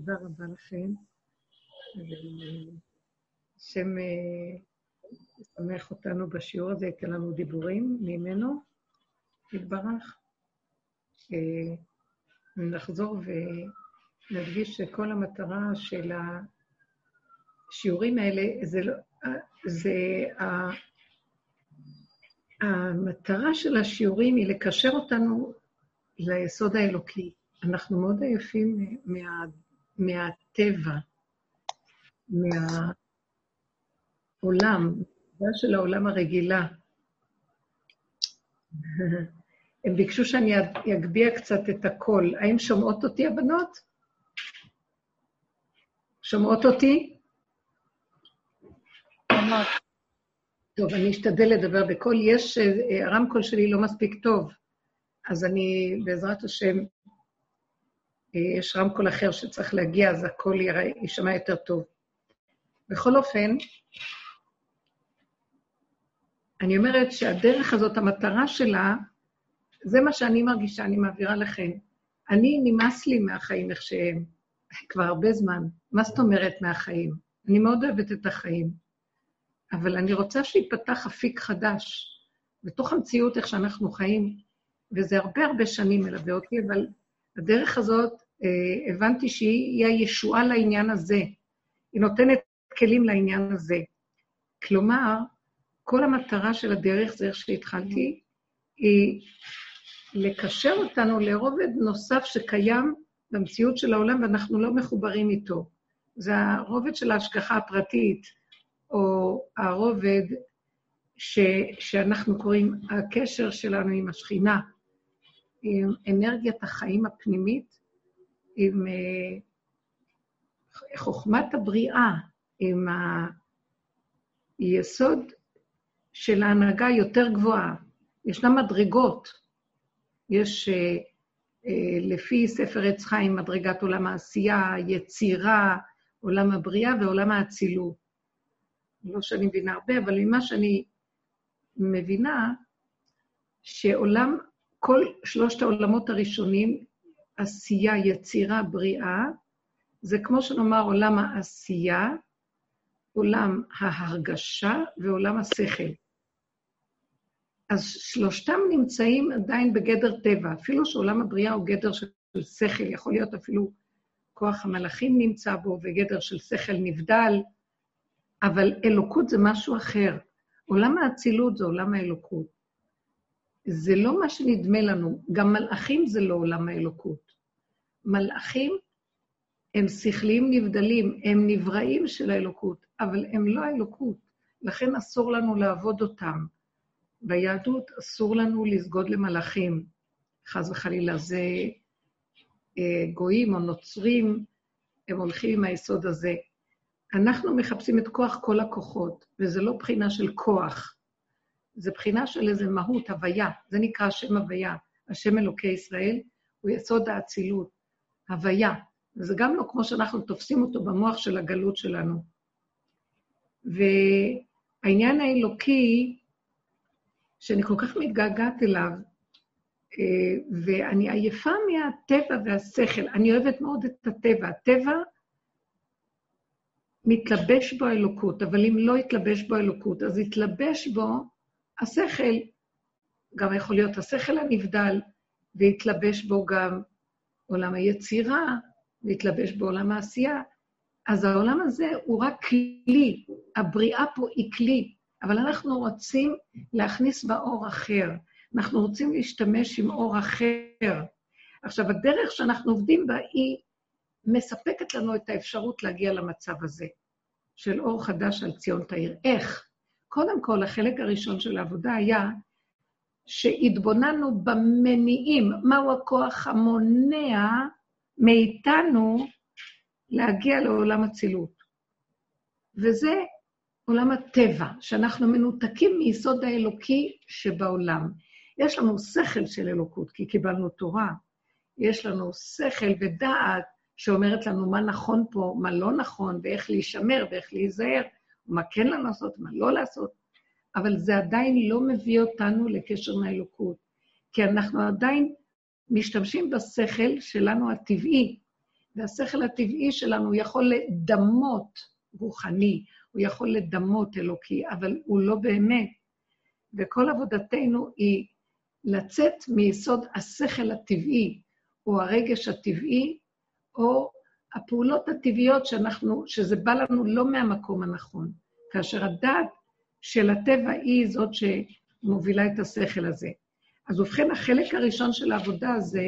תודה רבה לכם. השם ישמח אותנו בשיעור הזה, ייתן לנו דיבורים ממנו, יתברך. נחזור ונדגיש שכל המטרה של השיעורים האלה, זה, לא, זה המטרה של השיעורים היא לקשר אותנו ליסוד האלוקי. אנחנו מאוד עייפים מה, מהטבע, מהעולם, של העולם הרגילה. הם ביקשו שאני אגביה קצת את הקול. האם שומעות אותי, הבנות? שומעות אותי? טוב, אני אשתדל לדבר בקול. יש, אה, הרמקול שלי לא מספיק טוב, אז אני, בעזרת השם, אה, יש רמקול אחר שצריך להגיע, אז הקול יישמע יותר טוב. בכל אופן, אני אומרת שהדרך הזאת, המטרה שלה, זה מה שאני מרגישה, אני מעבירה לכם. אני, נמאס לי מהחיים איך שהם, כבר הרבה זמן. מה זאת אומרת מהחיים? אני מאוד אוהבת את החיים. אבל אני רוצה שיפתח אפיק חדש בתוך המציאות, איך שאנחנו חיים, וזה הרבה הרבה שנים מלווה אותי, אבל הדרך הזאת, אה, הבנתי שהיא הישועה לעניין הזה. היא נותנת כלים לעניין הזה. כלומר, כל המטרה של הדרך, זה איך שהתחלתי, היא לקשר אותנו לרובד נוסף שקיים במציאות של העולם ואנחנו לא מחוברים איתו. זה הרובד של ההשגחה הפרטית, או הרובד ש, שאנחנו קוראים הקשר שלנו עם השכינה, עם אנרגיית החיים הפנימית, עם אה, חוכמת הבריאה, עם היסוד של ההנהגה יותר גבוהה. ישנן מדרגות. יש, אה, אה, לפי ספר עץ חיים, מדרגת עולם העשייה, יצירה, עולם הבריאה ועולם האצילות. לא שאני מבינה הרבה, אבל ממה שאני מבינה, שעולם, כל שלושת העולמות הראשונים, עשייה, יצירה, בריאה, זה כמו שנאמר עולם העשייה, עולם ההרגשה ועולם השכל. אז שלושתם נמצאים עדיין בגדר טבע, אפילו שעולם הבריאה הוא גדר של שכל, יכול להיות אפילו כוח המלאכים נמצא בו, וגדר של שכל נבדל, אבל אלוקות זה משהו אחר. עולם האצילות זה עולם האלוקות. זה לא מה שנדמה לנו, גם מלאכים זה לא עולם האלוקות. מלאכים הם שכליים נבדלים, הם נבראים של האלוקות, אבל הם לא האלוקות, לכן אסור לנו לעבוד אותם. ביהדות אסור לנו לסגוד למלאכים, חס וחלילה, זה אה, גויים או נוצרים, הם הולכים עם היסוד הזה. אנחנו מחפשים את כוח כל הכוחות, וזה לא בחינה של כוח, זה בחינה של איזה מהות, הוויה, זה נקרא שם הוויה. השם אלוקי ישראל הוא יסוד האצילות, הוויה. וזה גם לא כמו שאנחנו תופסים אותו במוח של הגלות שלנו. והעניין האלוקי, שאני כל כך מתגעגעת אליו, אה, ואני עייפה מהטבע והשכל. אני אוהבת מאוד את הטבע. הטבע מתלבש בו האלוקות, אבל אם לא יתלבש בו האלוקות, אז יתלבש בו השכל. גם יכול להיות השכל הנבדל, ויתלבש בו גם עולם היצירה, ויתלבש בעולם העשייה. אז העולם הזה הוא רק כלי, הבריאה פה היא כלי, אבל אנחנו רוצים להכניס בה אור אחר. אנחנו רוצים להשתמש עם אור אחר. עכשיו, הדרך שאנחנו עובדים בה היא מספקת לנו את האפשרות להגיע למצב הזה, של אור חדש על ציון תאיר. איך? קודם כל, החלק הראשון של העבודה היה שהתבוננו במניעים, מהו הכוח המונע מאיתנו להגיע לעולם אצילות. וזה עולם הטבע, שאנחנו מנותקים מיסוד האלוקי שבעולם. יש לנו שכל של אלוקות, כי קיבלנו תורה. יש לנו שכל ודעת שאומרת לנו מה נכון פה, מה לא נכון, ואיך להישמר ואיך להיזהר, מה כן לעשות, מה לא לעשות. אבל זה עדיין לא מביא אותנו לקשר מהאלוקות, כי אנחנו עדיין משתמשים בשכל שלנו הטבעי, והשכל הטבעי שלנו יכול לדמות רוחני, הוא יכול לדמות אלוקי, אבל הוא לא באמת. וכל עבודתנו היא לצאת מיסוד השכל הטבעי, או הרגש הטבעי, או הפעולות הטבעיות שאנחנו, שזה בא לנו לא מהמקום הנכון, כאשר הדעת של הטבע היא זאת שמובילה את השכל הזה. אז ובכן, החלק הראשון של העבודה זה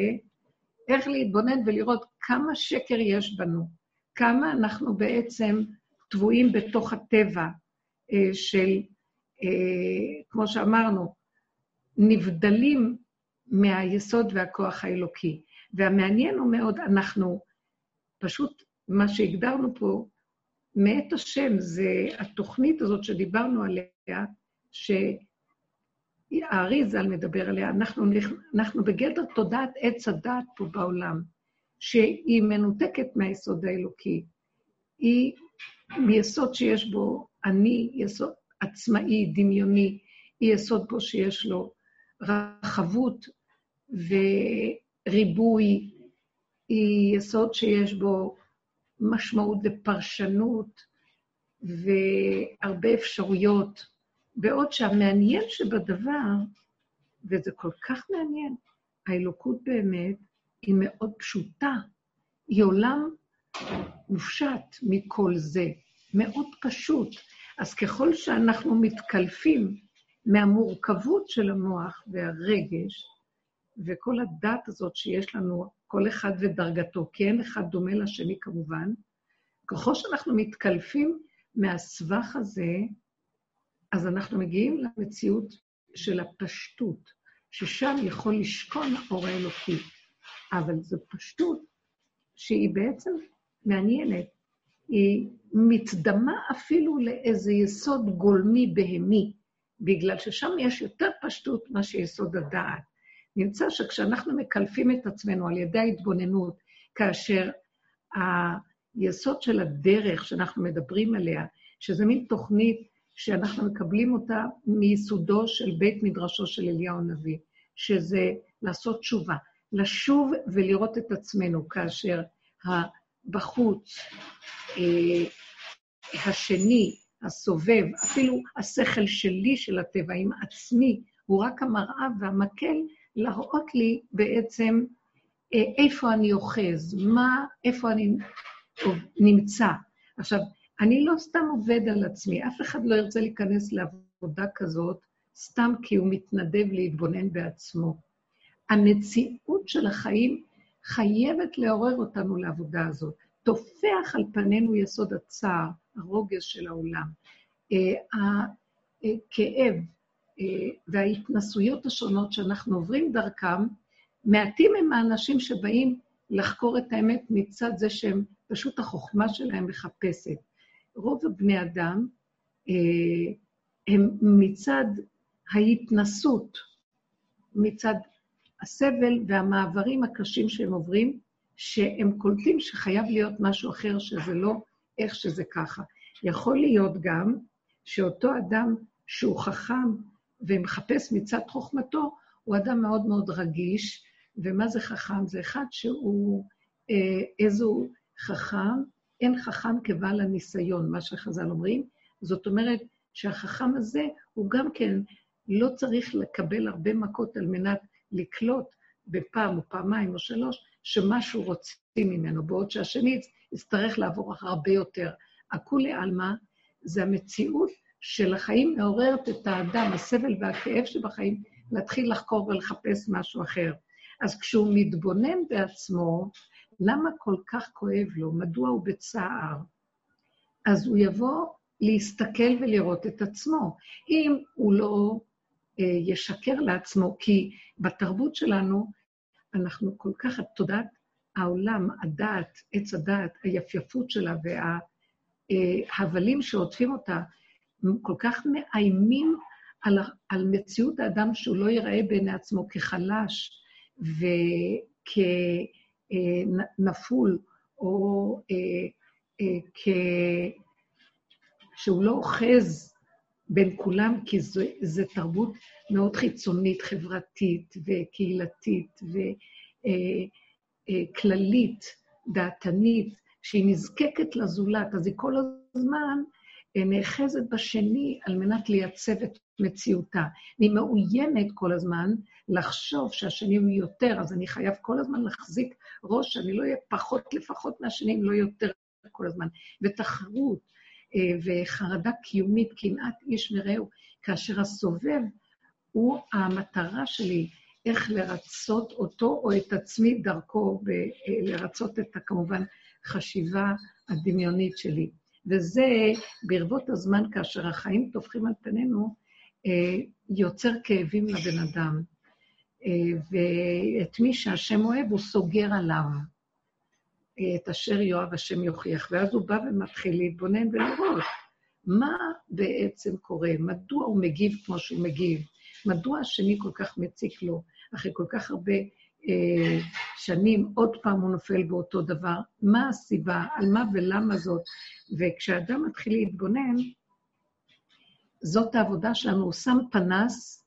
איך להתבונן ולראות כמה שקר יש בנו, כמה אנחנו בעצם טבועים בתוך הטבע אה, של, אה, כמו שאמרנו, נבדלים מהיסוד והכוח האלוקי. והמעניין הוא מאוד, אנחנו פשוט, מה שהגדרנו פה, מאת השם, זה התוכנית הזאת שדיברנו עליה, שהארי ז"ל מדבר עליה, אנחנו, אנחנו בגדר תודעת עץ הדת פה בעולם, שהיא מנותקת מהיסוד האלוקי. היא מיסוד שיש בו אני, יסוד עצמאי, דמיוני, היא יסוד פה שיש לו רחבות וריבוי, היא יסוד שיש בו משמעות ופרשנות והרבה אפשרויות, בעוד שהמעניין שבדבר, וזה כל כך מעניין, האלוקות באמת היא מאוד פשוטה, היא עולם מופשט מכל זה, מאוד פשוט. אז ככל שאנחנו מתקלפים מהמורכבות של המוח והרגש, וכל הדת הזאת שיש לנו, כל אחד ודרגתו, כי אין אחד דומה לשני כמובן, ככל שאנחנו מתקלפים מהסבך הזה, אז אנחנו מגיעים למציאות של הפשטות, ששם יכול לשכון האור האלוקי. אבל זו פשטות שהיא בעצם מעניינת. היא מתדמה אפילו לאיזה יסוד גולמי בהמי, בגלל ששם יש יותר פשטות מאשר יסוד הדעת. נמצא שכשאנחנו מקלפים את עצמנו על ידי ההתבוננות, כאשר היסוד של הדרך שאנחנו מדברים עליה, שזה מין תוכנית שאנחנו מקבלים אותה מיסודו של בית מדרשו של אליהו הנביא, שזה לעשות תשובה, לשוב ולראות את עצמנו כאשר בחוץ, אה, השני, הסובב, אפילו השכל שלי של הטבע עם עצמי, הוא רק המראה והמקל להראות לי בעצם אה, איפה אני אוחז, מה, איפה אני נמצא. עכשיו, אני לא סתם עובד על עצמי, אף אחד לא ירצה להיכנס לעבודה כזאת סתם כי הוא מתנדב להתבונן בעצמו. המציאות של החיים חייבת לעורר אותנו לעבודה הזאת. טופח על פנינו יסוד הצער, הרוגז של העולם. הכאב אה, וההתנסויות השונות שאנחנו עוברים דרכם, מעטים הם האנשים שבאים לחקור את האמת מצד זה שהם, פשוט החוכמה שלהם מחפשת. רוב הבני אדם אה, הם מצד ההתנסות, מצד הסבל והמעברים הקשים שהם עוברים, שהם קולטים שחייב להיות משהו אחר, שזה לא איך שזה ככה. יכול להיות גם שאותו אדם שהוא חכם ומחפש מצד חוכמתו, הוא אדם מאוד מאוד רגיש, ומה זה חכם? זה אחד שהוא אה, איזו חכם, אין חכם כבעל הניסיון, מה שחז"ל אומרים. זאת אומרת שהחכם הזה, הוא גם כן לא צריך לקבל הרבה מכות על מנת לקלוט בפעם או פעמיים או שלוש, שמשהו רוצים ממנו, בעוד שהשני יצטרך לעבור הרבה יותר. הכולי עלמא זה המציאות של החיים מעוררת את האדם, הסבל והכאב שבחיים, להתחיל לחקור ולחפש משהו אחר. אז כשהוא מתבונן בעצמו, למה כל כך כואב לו? מדוע הוא בצער? אז הוא יבוא להסתכל ולראות את עצמו. אם הוא לא אה, ישקר לעצמו, כי בתרבות שלנו אנחנו כל כך, תודעת העולם, הדעת, עץ הדעת, היפייפות שלה וההבלים שעוטפים אותה, כל כך מאיימים על, על מציאות האדם שהוא לא ייראה בעיני עצמו כחלש וכנפול, או אה, אה, כ... שהוא לא אוחז בין כולם, כי זו תרבות מאוד חיצונית, חברתית וקהילתית וכללית, דעתנית, שהיא נזקקת לזולת, אז היא כל הזמן אה, נאחזת בשני על מנת לייצב את מציאותה. והיא מאוימת כל הזמן לחשוב שהשני הוא יותר, אז אני חייב כל הזמן להחזיק ראש, שאני לא אהיה פחות לפחות מהשני, אם לא יותר כל הזמן. ותחרות אה, וחרדה קיומית, קנאת איש מרעהו, כאשר הסובב הוא המטרה שלי, איך לרצות אותו או את עצמי דרכו, ולרצות את, כמובן, חשיבה הדמיונית שלי. וזה, ברבות הזמן, כאשר החיים טופחים על פנינו, אה, יוצר כאבים לבן אדם. אה, ואת מי שהשם אוהב, הוא סוגר עליו. אה, את אשר יאהב השם יוכיח. ואז הוא בא ומתחיל להתבונן ולראות מה בעצם קורה, מדוע הוא מגיב כמו שהוא מגיב, מדוע השני כל כך מציק לו, אחרי כל כך הרבה שנים, עוד פעם הוא נופל באותו דבר, מה הסיבה, על מה ולמה זאת. וכשאדם מתחיל להתבונן, זאת העבודה שלנו, הוא שם פנס,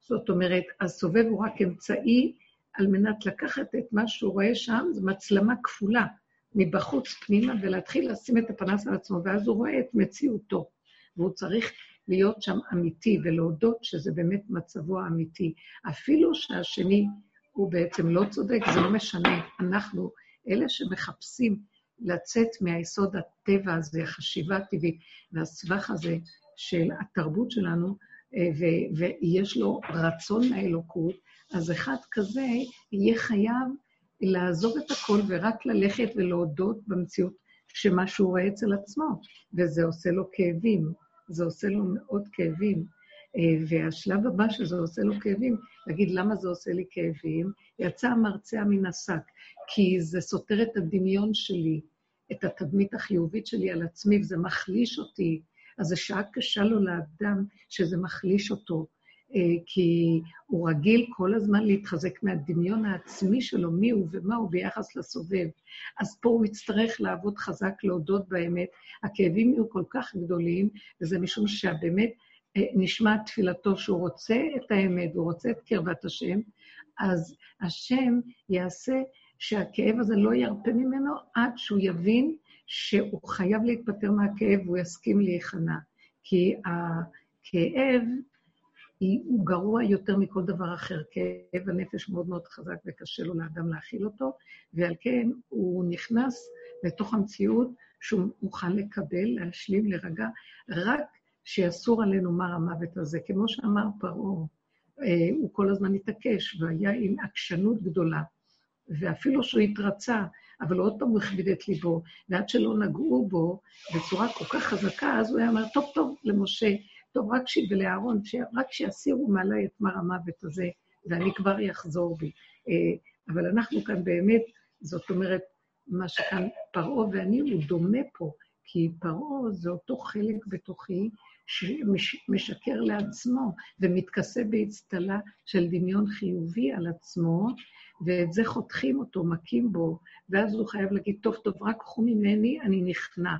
זאת אומרת, הסובב הוא רק אמצעי על מנת לקחת את מה שהוא רואה שם, זו מצלמה כפולה, מבחוץ פנימה, ולהתחיל לשים את הפנס על עצמו, ואז הוא רואה את מציאותו. והוא צריך להיות שם אמיתי ולהודות שזה באמת מצבו האמיתי. אפילו שהשני הוא בעצם לא צודק, זה לא משנה. אנחנו, אלה שמחפשים לצאת מהיסוד הטבע הזה, החשיבה הטבעית והסבך הזה של התרבות שלנו, אה, ויש לו רצון לאלוקות, אז אחד כזה יהיה חייב לעזוב את הכל ורק ללכת ולהודות במציאות שמה שהוא רואה אצל עצמו, וזה עושה לו כאבים, זה עושה לו מאוד כאבים. אה, והשלב הבא שזה עושה לו כאבים, להגיד למה זה עושה לי כאבים, יצא המרצע מן השק, כי זה סותר את הדמיון שלי, את התדמית החיובית שלי על עצמי, וזה מחליש אותי. אז זו שעה קשה לו לאדם שזה מחליש אותו, אה, כי הוא רגיל כל הזמן להתחזק מהדמיון העצמי שלו, מי הוא ומה הוא ביחס לסובב. אז פה הוא יצטרך לעבוד חזק, להודות באמת. הכאבים יהיו כל כך גדולים, וזה משום שבאמת נשמע תפילתו שהוא רוצה את האמת, הוא רוצה את קרבת השם, אז השם יעשה שהכאב הזה לא ירפה ממנו עד שהוא יבין שהוא חייב להתפטר מהכאב והוא יסכים להיכנע. כי הכאב הוא גרוע יותר מכל דבר אחר. כאב הנפש מאוד מאוד חזק וקשה לו לאדם להכיל אותו, ועל כן הוא נכנס לתוך המציאות שהוא מוכן לקבל, להשלים, להירגע, רק שיסור עלינו מר המוות הזה. כמו שאמר פרעה, אה, הוא כל הזמן התעקש, והיה עם עקשנות גדולה. ואפילו שהוא התרצה, אבל עוד פעם הוא הכביד את ליבו, ועד שלא נגעו בו בצורה כל כך חזקה, אז הוא היה אומר, טוב, טוב, למשה, טוב, רק ש... ולאהרון, רק שיסירו מעלי את מר המוות הזה, ואני כבר אחזור בי. אה, אבל אנחנו כאן באמת, זאת אומרת, מה שכאן פרעה ואני, הוא דומה פה, כי פרעה זה אותו חלק בתוכי שמשקר לעצמו ומתכסה באצטלה של דמיון חיובי על עצמו, ואת זה חותכים אותו, מכים בו, ואז הוא חייב להגיד, טוב, טוב, רק קחו ממני, אני נכנע.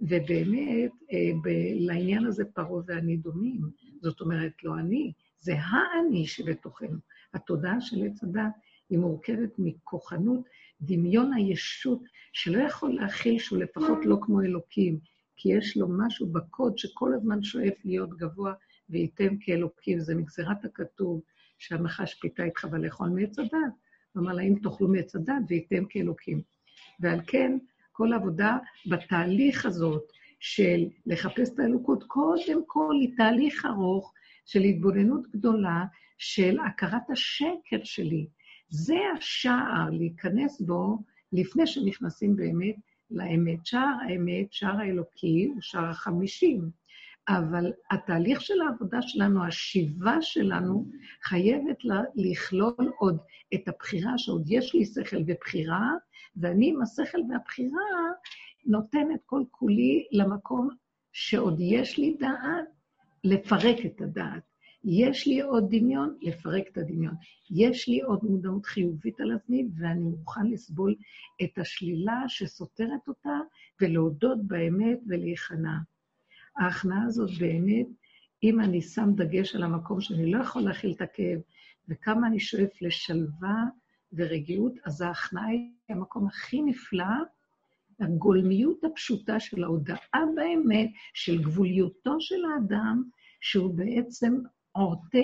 ובאמת, אה, לעניין הזה פרעה ואני דומים. זאת אומרת, לא אני, זה האני שבתוכנו. התודעה של עץ הדת היא מורכבת מכוחנות, דמיון הישות, שלא יכול להכיל שהוא לפחות לא כמו אלוקים, כי יש לו משהו בקוד שכל הזמן שואף להיות גבוה וייתם כאלוקים. זה מגזירת הכתוב, שהנחש פיתה איתך ולאכול מעץ הדת. הוא אמר לה, אם תאכלו מעץ הדת, וייתם כאלוקים. ועל כן, כל העבודה בתהליך הזאת של לחפש את האלוקות, קודם כל היא תהליך ארוך של התבוננות גדולה של הכרת השקר שלי. זה השער להיכנס בו לפני שנכנסים באמת לאמת. שער האמת, שער האלוקי, הוא שער החמישים. אבל התהליך של העבודה שלנו, השיבה שלנו, חייבת לה, לכלול עוד את הבחירה, שעוד יש לי שכל ובחירה, ואני עם השכל והבחירה נותנת כל כולי למקום שעוד יש לי דעת, לפרק את הדעת. יש לי עוד דמיון, לפרק את הדמיון. יש לי עוד מודעות חיובית על עצמי, ואני מוכן לסבול את השלילה שסותרת אותה, ולהודות באמת ולהיכנע. ההכנעה הזאת באמת, אם אני שם דגש על המקום שאני לא יכול להכיל את הכאב, וכמה אני שואף לשלווה ורגיעות, אז ההכנעה היא המקום הכי נפלא, הגולמיות הפשוטה של ההודעה באמת, של גבוליותו של האדם, שהוא בעצם עורטה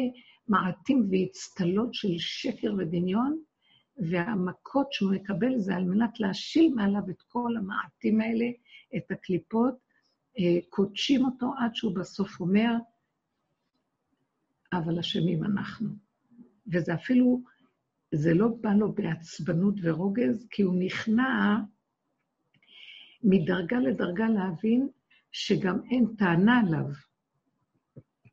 מעטים ואצטלות של שקר ודמיון, והמכות שהוא מקבל זה על מנת להשיל מעליו את כל המעטים האלה, את הקליפות, אה, קודשים אותו עד שהוא בסוף אומר, אבל אשמים אנחנו. וזה אפילו, זה לא בא לו בעצבנות ורוגז, כי הוא נכנע מדרגה לדרגה להבין שגם אין טענה עליו.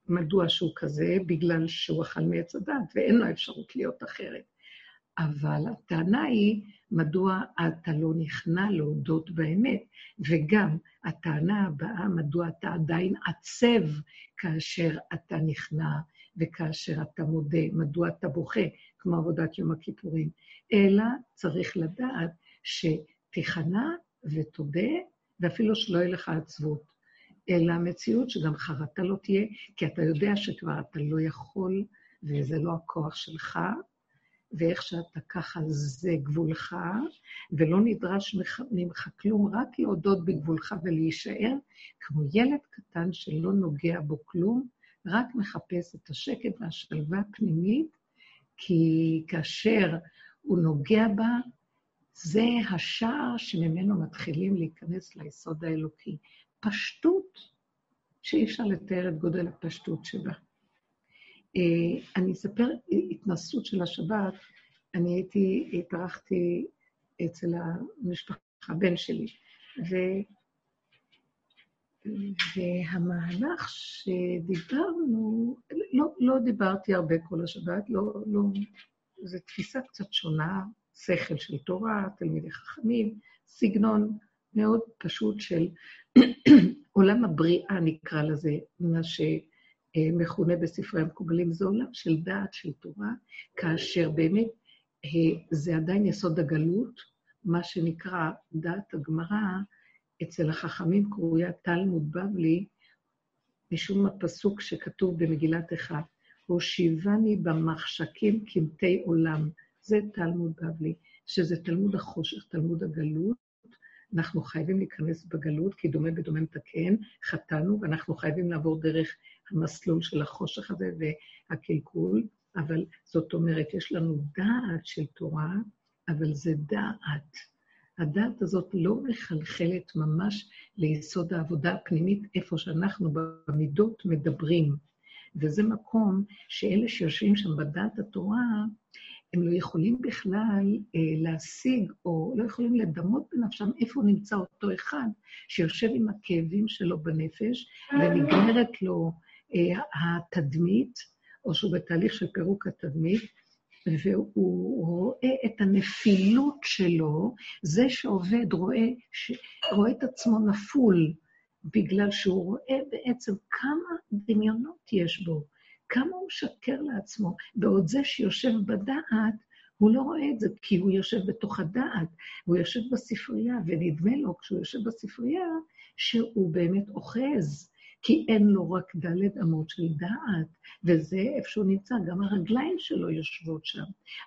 מדוע שהוא כזה? בגלל שהוא אכל מעץ הדת, ואין לו אפשרות להיות אחרת. אבל הטענה היא, מדוע אתה לא נכנע להודות באמת? וגם הטענה הבאה, מדוע אתה עדיין עצב כאשר אתה נכנע וכאשר אתה מודה, מדוע אתה בוכה, כמו עבודת יום הכיפורים. אלא צריך לדעת שתיכנע ותודה, ואפילו שלא יהיה לך עצבות. אלא המציאות שגם חרטה לא תהיה, כי אתה יודע שכבר אתה לא יכול, וזה לא הכוח שלך, ואיך שאתה ככה זה גבולך, ולא נדרש ממך כלום, רק להודות בגבולך ולהישאר כמו ילד קטן שלא נוגע בו כלום, רק מחפש את השקט והשלווה הפנימית, כי כאשר הוא נוגע בה, זה השער שממנו מתחילים להיכנס ליסוד האלוקי. פשטות שאי אפשר לתאר את גודל הפשטות שבה. אה, אני אספר התנסות של השבת. אני הייתי, התארחתי אצל המשפחה, הבן שלי, ו... והמהלך שדיברנו, לא, לא דיברתי הרבה כל השבת, לא, לא, זו תפיסה קצת שונה, שכל של תורה, תלמידי חכמים, סגנון מאוד פשוט של עולם הבריאה, נקרא לזה, מה שמכונה בספרי המקובלים, זה עולם של דעת, של תורה, כאשר באמת אה, זה עדיין יסוד הגלות, מה שנקרא דעת הגמרא, אצל החכמים קרויה תלמוד בבלי, משום הפסוק שכתוב במגילת אחד, הושיבני במחשכים קמטי עולם. זה תלמוד בבלי, שזה תלמוד החושך, תלמוד הגלות. אנחנו חייבים להיכנס בגלות, כי דומה בדומה מתקן, חטאנו, ואנחנו חייבים לעבור דרך המסלול של החושך הזה והקלקול, אבל זאת אומרת, יש לנו דעת של תורה, אבל זה דעת. הדעת הזאת לא מחלחלת ממש ליסוד העבודה הפנימית, איפה שאנחנו במידות מדברים. וזה מקום שאלה שיושבים שם בדעת התורה, הם לא יכולים בכלל אה, להשיג, או לא יכולים לדמות בנפשם איפה נמצא אותו אחד שיושב עם הכאבים שלו בנפש, ונגמרת לו אה, התדמית, או שהוא בתהליך של פירוק התדמית, והוא רואה את הנפילות שלו, זה שעובד רואה, ש... רואה את עצמו נפול, בגלל שהוא רואה בעצם כמה דמיונות יש בו, כמה הוא משקר לעצמו, בעוד זה שיושב בדעת, הוא לא רואה את זה, כי הוא יושב בתוך הדעת, הוא יושב בספרייה, ונדמה לו, כשהוא יושב בספרייה, שהוא באמת אוחז. כי אין לו רק דלת אמות של דעת, וזה איפה שהוא נמצא, גם הרגליים שלו יושבות שם.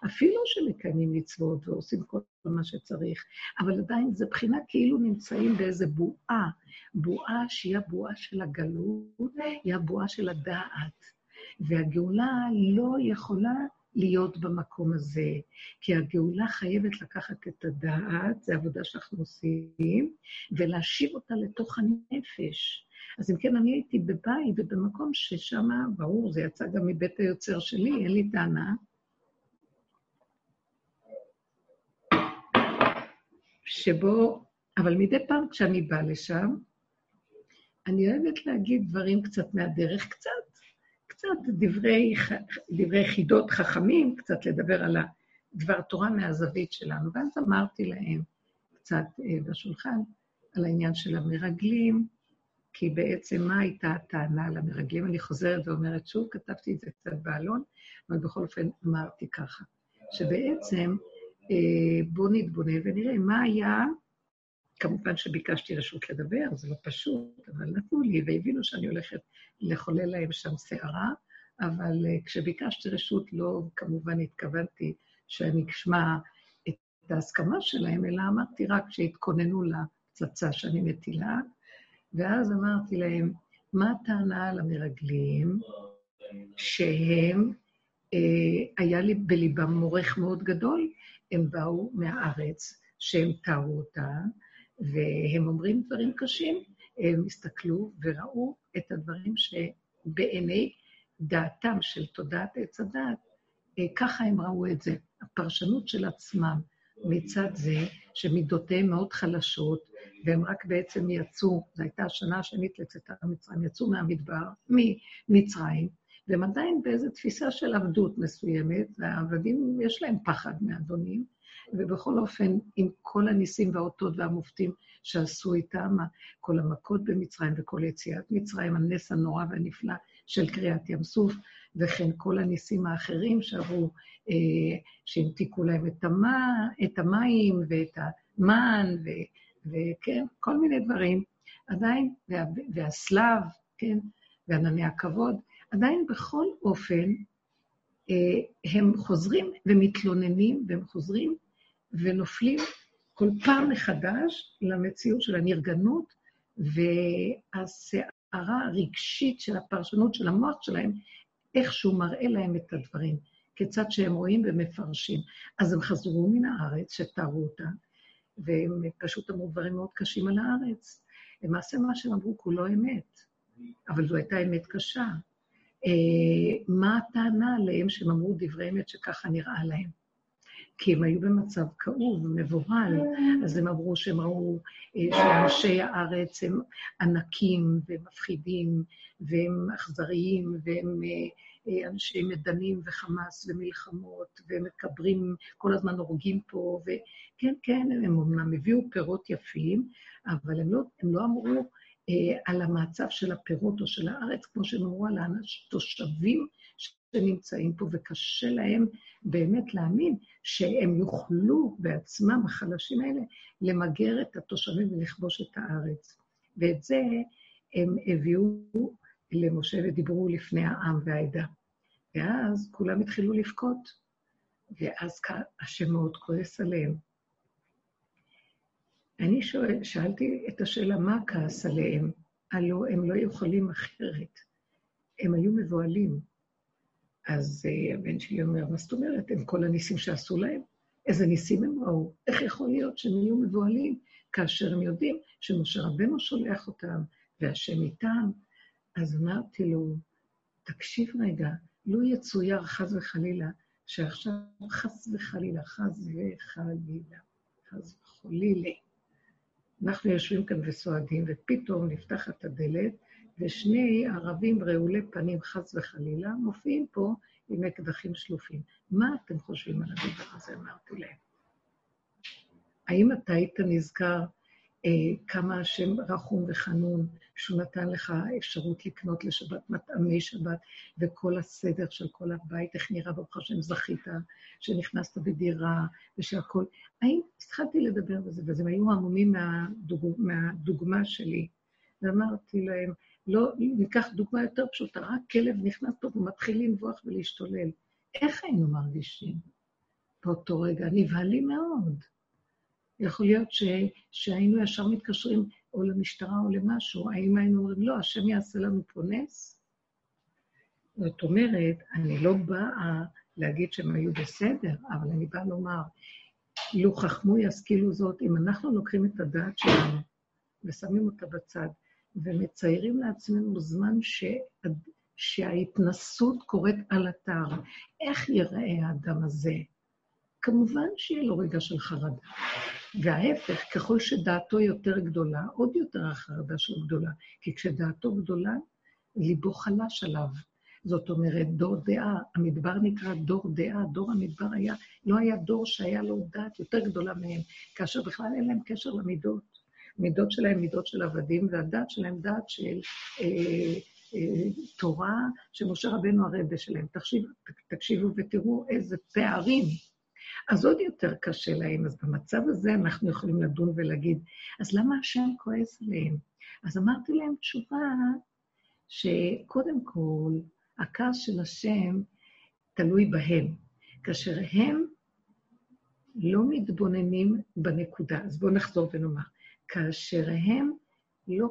אפילו שמקיימים מצוות ועושים כל מה שצריך, אבל עדיין זה בחינה כאילו נמצאים באיזה בועה, בועה שהיא הבועה של הגלות, היא הבועה של הדעת. והגאולה לא יכולה להיות במקום הזה, כי הגאולה חייבת לקחת את הדעת, זו עבודה שאנחנו עושים, ולהשיב אותה לתוך הנפש. אז אם כן, אני הייתי בבית ובמקום ששם, ברור, זה יצא גם מבית היוצר שלי, אין לי טענה. שבו, אבל מדי פעם כשאני באה לשם, אני אוהבת להגיד דברים קצת מהדרך, קצת, קצת דברי, דברי חידות חכמים, קצת לדבר על דבר תורה מהזווית שלנו. ואז אמרתי להם קצת אה, בשולחן על העניין של המרגלים, כי בעצם מה הייתה הטענה למרגלים? אני חוזרת ואומרת שוב, כתבתי את זה קצת בעלון, אבל בכל אופן אמרתי ככה, שבעצם אה, בואו נתבונן ונראה מה היה, כמובן שביקשתי רשות לדבר, זה לא פשוט, אבל נתנו לי והבינו שאני הולכת לחולל להם שם סערה, אבל אה, כשביקשתי רשות לא כמובן התכוונתי שאני אשמע את ההסכמה שלהם, אלא אמרתי רק שיתכוננו לפצצה שאני מטילה. ואז אמרתי להם, מה הטענה על המרגלים שהם, אה, היה לי בליבם מורך מאוד גדול, הם באו מהארץ, שהם תארו אותה, והם אומרים דברים קשים, הם הסתכלו וראו את הדברים שבעיני דעתם של תודעת עץ הדת, אה, ככה הם ראו את זה. הפרשנות של עצמם מצד זה שמידותיהם מאוד חלשות, והם רק בעצם יצאו, זו הייתה השנה השנית לצאתם ממצרים, יצאו מהמדבר, ממצרים, והם עדיין באיזו תפיסה של עבדות מסוימת, והעבדים יש להם פחד מאדונים, ובכל אופן, עם כל הניסים והאותות והמופתים שעשו איתם, כל המכות במצרים וכל יציאת מצרים, הנס הנורא והנפלא של קריעת ים סוף, וכן כל הניסים האחרים שעברו, אה, שהמתיקו להם את, המה, את המים ואת המן, ו, וכן, כל מיני דברים. עדיין, וה, והסלב, כן, וענני הכבוד, עדיין בכל אופן, אה, הם חוזרים ומתלוננים, והם חוזרים ונופלים כל פעם מחדש למציאות של הנרגנות, והסערה הרגשית של הפרשנות של המוח שלהם, איכשהו מראה להם את הדברים, כיצד שהם רואים ומפרשים. אז הם חזרו מן הארץ, שתרו אותה, והם פשוט אמרו דברים מאוד קשים על הארץ. למעשה מה שהם אמרו כולו אמת, אבל זו הייתה אמת קשה. אה, מה הטענה עליהם שהם אמרו דברי אמת שככה נראה להם? כי הם היו במצב כאוב ומבוהל, אז הם אמרו שהם ראו אה, שאנשי הארץ הם ענקים ומפחידים והם אכזריים והם אה, אה, אנשי מדנים וחמאס ומלחמות ומקברים, כל הזמן הורגים פה, וכן, כן, הם אמנם הביאו פירות יפים, אבל הם לא, הם לא אמרו על המצב של הפירות או של הארץ, כמו שהם אמרו על התושבים שנמצאים פה, וקשה להם באמת להאמין שהם יוכלו בעצמם, החלשים האלה, למגר את התושבים ולכבוש את הארץ. ואת זה הם הביאו למשה ודיברו לפני העם והעדה. ואז כולם התחילו לבכות, ואז השם מאוד כועס עליהם. אני שואל, שאלתי את השאלה, מה הכעס עליהם? הלוא הם לא יכולים אחרת. הם היו מבוהלים. אז uh, הבן שלי אומר, מה זאת אומרת? הם כל הניסים שעשו להם? איזה ניסים הם ראו? איך יכול להיות שהם יהיו מבוהלים כאשר הם יודעים שמשה רבנו שולח אותם והשם איתם? אז אמרתי לו, תקשיב רגע, לו יצויר חס וחלילה, שעכשיו חס וחלילה, חס וחלילה, חס וחלילה, אנחנו יושבים כאן וסועדים, ופתאום נפתחת הדלת, ושני ערבים רעולי פנים, חס וחלילה, מופיעים פה עם אקדחים שלופים. מה אתם חושבים על הדבר הזה? אמרתי להם. האם אתה היית נזכר אה, כמה השם רחום וחנון, שהוא נתן לך אפשרות לקנות לשבת מטעמי שבת, וכל הסדר של כל הבית, איך נראה ברוך השם זכית, שנכנסת בדירה, ושהכול... האם התחלתי לדבר בזה, ואז הם היו המומים מהדוג... מהדוגמה שלי, ואמרתי להם, לא, ניקח דוגמה יותר פשוטה, רק כלב נכנס פה ומתחיל לנבוח ולהשתולל. איך היינו מרגישים באותו רגע? נבהלים מאוד. יכול להיות ש, שהיינו ישר מתקשרים או למשטרה או למשהו, האם היינו אומרים, לא, השם יעשה לנו פה נס? זאת אומרת, אני לא באה להגיד שהם היו בסדר, אבל אני באה לומר, לו חכמו ישכילו זאת, אם אנחנו לוקחים את הדעת שלנו ושמים אותה בצד, ומציירים לעצמנו זמן ש... שההתנסות קורית על אתר. איך ייראה האדם הזה? כמובן שיהיה לו רגע של חרדה. וההפך, ככל שדעתו יותר גדולה, עוד יותר החרדה שלו גדולה. כי כשדעתו גדולה, ליבו חלש עליו. זאת אומרת, דור דעה, המדבר נקרא דור דעה, דור המדבר היה, לא היה דור שהיה לו דעת יותר גדולה מהם, כאשר בכלל אין להם קשר למידות. מידות שלהם מידות של עבדים, והדת שלהם דת של אה, אה, תורה שמשה רבנו הרבה שלהם. תקשיב, תקשיבו ותראו איזה פערים. אז עוד יותר קשה להם. אז במצב הזה אנחנו יכולים לדון ולהגיד, אז למה השם כועס עליהם? אז אמרתי להם תשובה שקודם כל, הכעס של השם תלוי בהם. כאשר הם לא מתבוננים בנקודה. אז בואו נחזור ונאמר, כאשר הם לא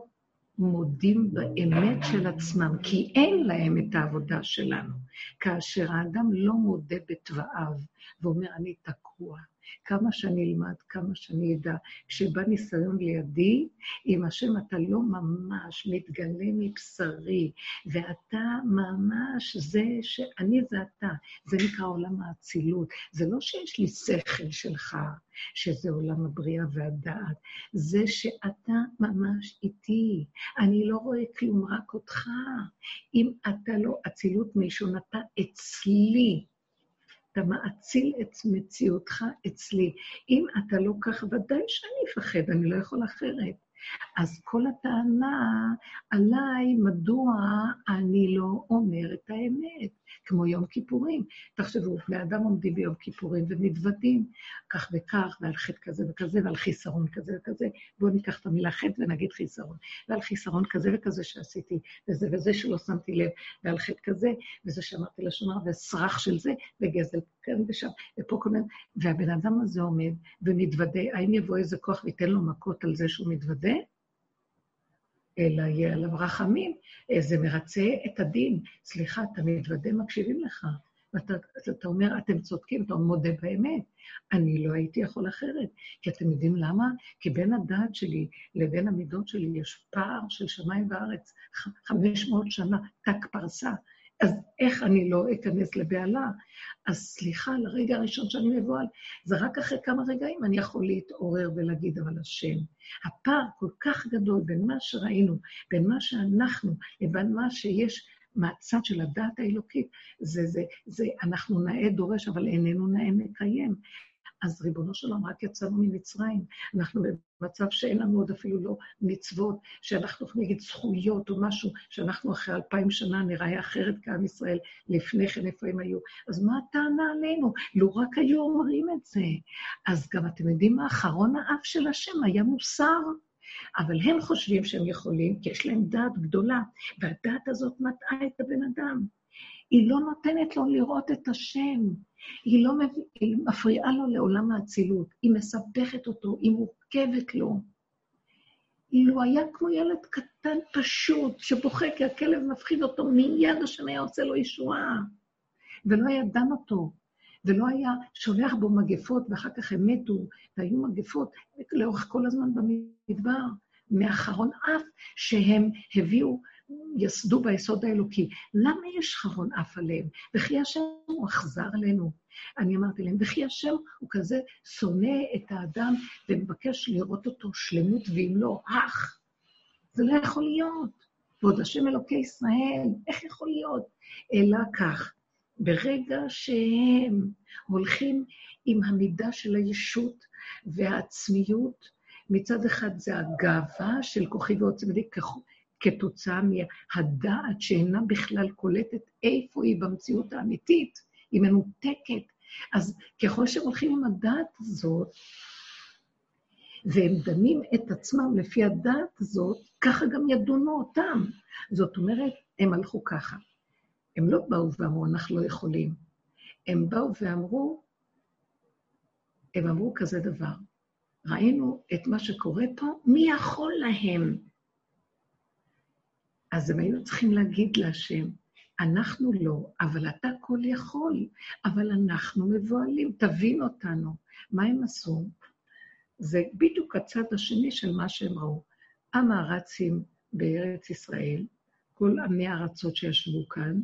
מודים באמת של עצמם, כי אין להם את העבודה שלנו. כאשר האדם לא מודה בתוואיו ואומר, אני תקוע, כמה שאני אלמד, כמה שאני אדע. כשבא ניסיון לידי, אם השם אתה לא ממש מתגלה מבשרי, ואתה ממש זה שאני זה אתה, זה נקרא עולם האצילות. זה לא שיש לי שכל שלך, שזה עולם הבריאה והדעת, זה שאתה ממש איתי. אני לא רואה כלום, רק אותך. אם אתה לא אצילות מלשון אתה אצלי, אתה מאציל את מציאותך אצלי. אם אתה לא כך, ודאי שאני אפחד, אני לא יכול אחרת. אז כל הטענה עליי, מדוע אני לא אומר את האמת, כמו יום כיפורים. תחשבו, בני אדם עומדים ביום כיפורים ומתוודים כך וכך, ועל חטא כזה וכזה, ועל חיסרון כזה וכזה. בואו ניקח את המילה חטא ונגיד חיסרון. ועל חיסרון כזה וכזה שעשיתי, וזה וזה שלא שמתי לב, ועל חטא כזה, וזה שאמרתי לשומר, וסרח של זה, וגזל כאן ושם, ופה כל מיני... והבן אדם הזה עומד ומתוודה, האם יבוא איזה כוח וייתן לו מכות על זה שהוא מתוודה? אלא יהיה עליו רחמים. זה מרצה את הדין. סליחה, אתה מתוודה, מקשיבים לך. ואתה אתה אומר, אתם צודקים, אתה מודה באמת. אני לא הייתי יכול אחרת. כי אתם יודעים למה? כי בין הדעת שלי לבין המידות שלי יש פער של שמיים וארץ, 500 שנה, תק פרסה. אז איך אני לא אכנס לבהלה? אז סליחה, לרגע הראשון שאני מבוהל, זה רק אחרי כמה רגעים אני יכול להתעורר ולהגיד, אבל השם, הפער כל כך גדול בין מה שראינו, בין מה שאנחנו, לבין מה שיש מהצד של הדעת האלוקית, זה, זה, זה, אנחנו נאה דורש, אבל איננו נאה מקיים. אז ריבונו של עולם, רק יצאנו ממצרים. אנחנו במצב שאין לנו עוד אפילו לא מצוות, שאנחנו להגיד זכויות או משהו, שאנחנו אחרי אלפיים שנה נראה אחרת כעם ישראל, לפני כן איפה הם היו. אז מה הטענה עלינו? לו רק היו אומרים את זה. אז גם אתם יודעים מה? אחרון האף של השם היה מוסר. אבל הם חושבים שהם יכולים, כי יש להם דעת גדולה, והדעת הזאת מטעה את הבן אדם. היא לא נותנת לו לראות את השם. היא לא מב... היא מפריעה לו לעולם האצילות, היא מסבכת אותו, היא מורכבת לו. אילו היה כמו ילד קטן פשוט, שבוכה כי הכלב מפחיד אותו, מיד השם היה עושה לו ישועה. ולא היה דן אותו, ולא היה שולח בו מגפות, ואחר כך הם מתו, והיו מגפות לאורך כל הזמן במדבר, מאחרון אף שהם הביאו יסדו ביסוד האלוקי. למה יש חרון אף עליהם? וכי השם הוא אכזר עלינו. אני אמרתי להם, וכי השם הוא כזה שונא את האדם ומבקש לראות אותו שלמות, ואם לא, אח. זה לא יכול להיות. ועוד השם אלוקי ישראל, איך יכול להיות? אלא כך, ברגע שהם הולכים עם המידה של הישות והעצמיות, מצד אחד זה הגאווה של כוחי ועוצמתי, כתוצאה מהדעת שאינה בכלל קולטת איפה היא במציאות האמיתית, היא מנותקת. אז ככל שהם הולכים עם הדעת הזאת, והם דנים את עצמם לפי הדעת הזאת, ככה גם ידונו אותם. זאת אומרת, הם הלכו ככה. הם לא באו ואמרו, אנחנו לא יכולים. הם באו ואמרו, הם אמרו כזה דבר, ראינו את מה שקורה פה, מי יכול להם? אז הם היו צריכים להגיד להשם, אנחנו לא, אבל אתה כל יכול, אבל אנחנו מבוהלים, תבין אותנו. מה הם עשו? זה בדיוק הצד השני של מה שהם ראו. עם הארצים בארץ ישראל, כל עמי הארצות שישבו כאן,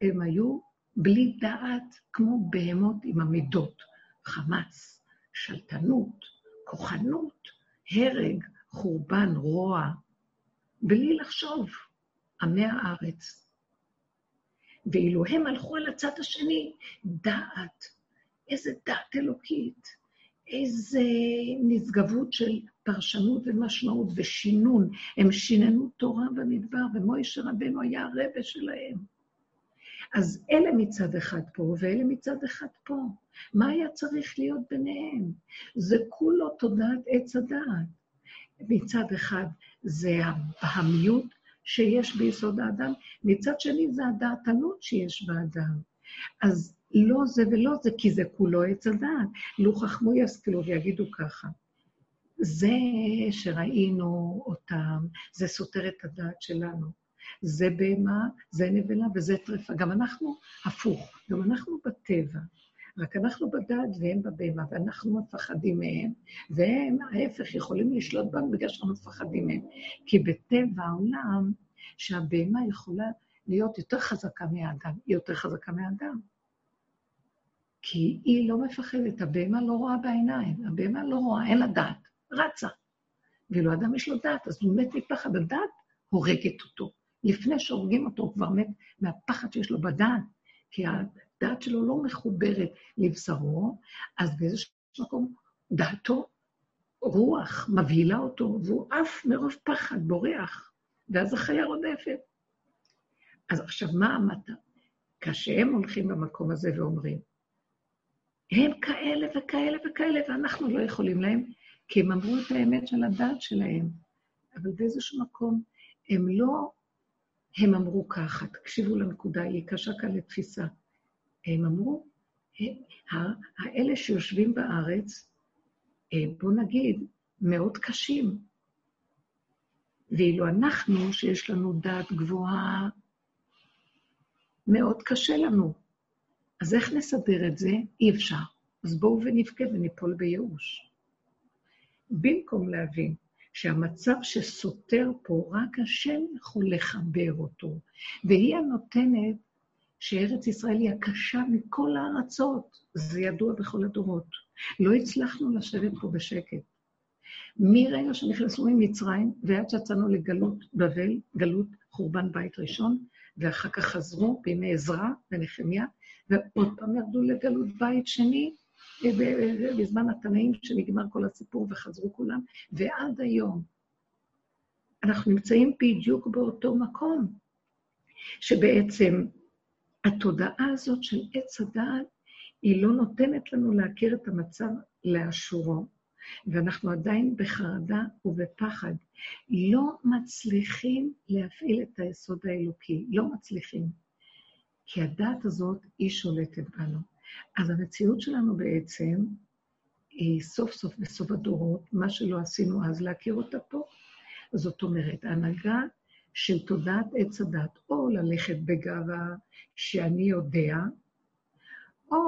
הם היו בלי דעת כמו בהמות עם המידות. חמאס, שלטנות, כוחנות, הרג, חורבן, רוע, בלי לחשוב. עמי הארץ. ואילו הם הלכו על הצד השני, דעת, איזה דעת אלוקית, איזה נשגבות של פרשנות ומשמעות ושינון. הם שיננו תורה במדבר, ומוישה רבנו היה הרבה שלהם. אז אלה מצד אחד פה, ואלה מצד אחד פה. מה היה צריך להיות ביניהם? זה כולו תודעת עץ הדעת. מצד אחד זה הבהמיות שיש ביסוד האדם, מצד שני זה הדעתנות שיש באדם. אז לא זה ולא זה, כי זה כולו עץ הדעת. לו חכמו ישכילו ויגידו ככה. זה שראינו אותם, זה סותר את הדעת שלנו. זה בהמה, זה נבלה וזה טרפה. גם אנחנו הפוך, גם אנחנו בטבע. רק אנחנו בדעת והם בבהמה, ואנחנו מפחדים מהם, והם, ההפך, יכולים לשלוט בנו בגלל שאנחנו מפחדים מהם. כי בטבע העולם, שהבהמה יכולה להיות יותר חזקה מהאדם, היא יותר חזקה מהאדם. כי היא לא מפחדת, הבהמה לא רואה בעיניים, הבהמה לא רואה, אין לה דעת, רצה. ואילו אדם יש לו דעת, אז הוא מת מפחד, הדעת הורגת אותו. לפני שהורגים אותו, הוא כבר מת מהפחד שיש לו בדעת, כי הדעת שלו לא מחוברת לבשרו, אז באיזשהו מקום דעתו, רוח, מבהילה אותו, והוא עף מרוב פחד, בורח, ואז החיה רודפת. אז עכשיו, מה המטה? כשהם הולכים במקום הזה ואומרים, הם כאלה וכאלה וכאלה, ואנחנו לא יכולים להם, כי הם אמרו את האמת של הדת שלהם. אבל באיזשהו מקום, הם לא, הם אמרו ככה, תקשיבו לנקודה, היא קשה כאן לתפיסה. הם אמרו, האלה שיושבים בארץ, אה, בואו נגיד, מאוד קשים. ואילו אנחנו, שיש לנו דעת גבוהה, מאוד קשה לנו. אז איך נסדר את זה? אי אפשר. אז בואו ונבכה וניפול בייאוש. במקום להבין שהמצב שסותר פה, רק השם יכול לחבר אותו, והיא הנותנת שארץ ישראל היא הקשה מכל הארצות, זה ידוע בכל הדורות. לא הצלחנו לשבת פה בשקט. מרגע שנכנסנו ממצרים ועד שיצאנו לגלות בבל, גלות חורבן בית ראשון, ואחר כך חזרו בימי עזרא ונחמיה, ועוד פעם ירדו לגלות בית שני, בזמן התנאים שנגמר כל הסיפור וחזרו כולם, ועד היום אנחנו נמצאים בדיוק באותו מקום, שבעצם התודעה הזאת של עץ הדעת, היא לא נותנת לנו להכיר את המצב לאשורו, ואנחנו עדיין בחרדה ובפחד. לא מצליחים להפעיל את היסוד האלוקי, לא מצליחים. כי הדעת הזאת, היא שולטת בנו. אז המציאות שלנו בעצם, היא סוף סוף בסוף הדורות, מה שלא עשינו אז, להכיר אותה פה. זאת אומרת, ההנהגה של תודעת עץ הדת, או ללכת בגאווה שאני יודע, או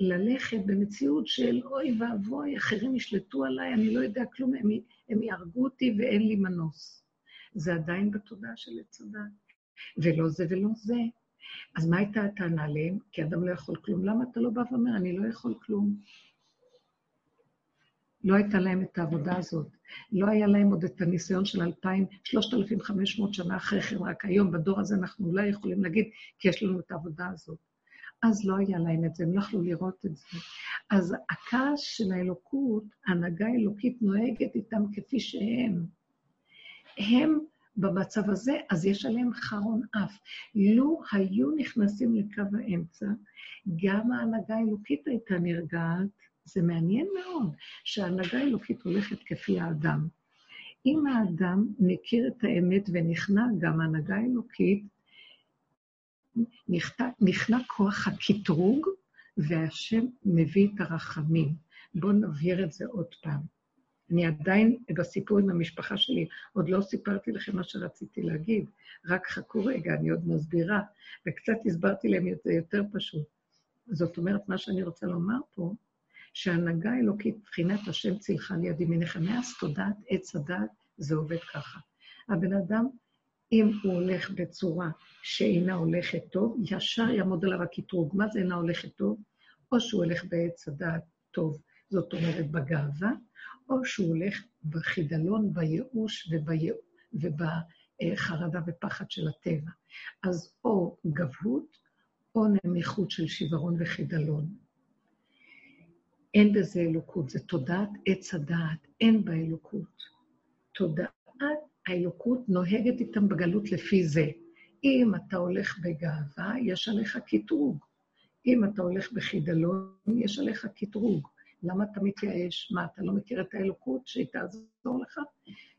ללכת במציאות של אוי ואבוי, אחרים ישלטו עליי, אני לא יודע כלום, הם, הם יהרגו אותי ואין לי מנוס. זה עדיין בתודעה של עץ הדת. ולא זה ולא זה. אז מה הייתה הטענה עליהם? כי אדם לא יכול כלום. למה אתה לא בא ואומר, אני לא יכול כלום? לא הייתה להם את העבודה הזאת. לא היה להם עוד את הניסיון של 2,000, 3,500 שנה אחרי כן, רק היום, בדור הזה אנחנו אולי יכולים להגיד, כי יש לנו את העבודה הזאת. אז לא היה להם את זה, הם לא יכלו לראות את זה. אז הכעס של האלוקות, ההנהגה האלוקית נוהגת איתם כפי שהם. הם במצב הזה, אז יש עליהם חרון אף. לו היו נכנסים לקו האמצע, גם ההנהגה האלוקית הייתה נרגעת. זה מעניין מאוד שההנהגה האלוקית הולכת כפי האדם. אם האדם מכיר את האמת ונכנע גם ההנהגה האלוקית, נכנע כוח הקטרוג, והשם מביא את הרחמים. בואו נבהיר את זה עוד פעם. אני עדיין בסיפור עם המשפחה שלי, עוד לא סיפרתי לכם מה שרציתי להגיד, רק חכו רגע, אני עוד מסבירה, וקצת הסברתי להם את זה יותר פשוט. זאת אומרת, מה שאני רוצה לומר פה, שהנהגה אלוקית, מבחינת השם צילך לידי מניחה, מאז תודעת עץ הדת, זה עובד ככה. הבן אדם, אם הוא הולך בצורה שאינה הולכת טוב, ישר יעמוד עליו הקטרוג. מה זה אינה הולכת טוב? או שהוא הולך בעץ הדעת טוב, זאת אומרת בגאווה, או שהוא הולך בחידלון, בייאוש ובחרדה ופחד של הטבע. אז או גבהות, או נמיכות של שיוורון וחידלון. אין בזה אלוקות, זה תודעת עץ הדעת, אין בה אלוקות. תודעת האלוקות נוהגת איתם בגלות לפי זה. אם אתה הולך בגאווה, יש עליך קטרוג. אם אתה הולך בחידלון, יש עליך קטרוג. למה אתה מתייאש? מה, אתה לא מכיר את האלוקות שהיא תעזור לך?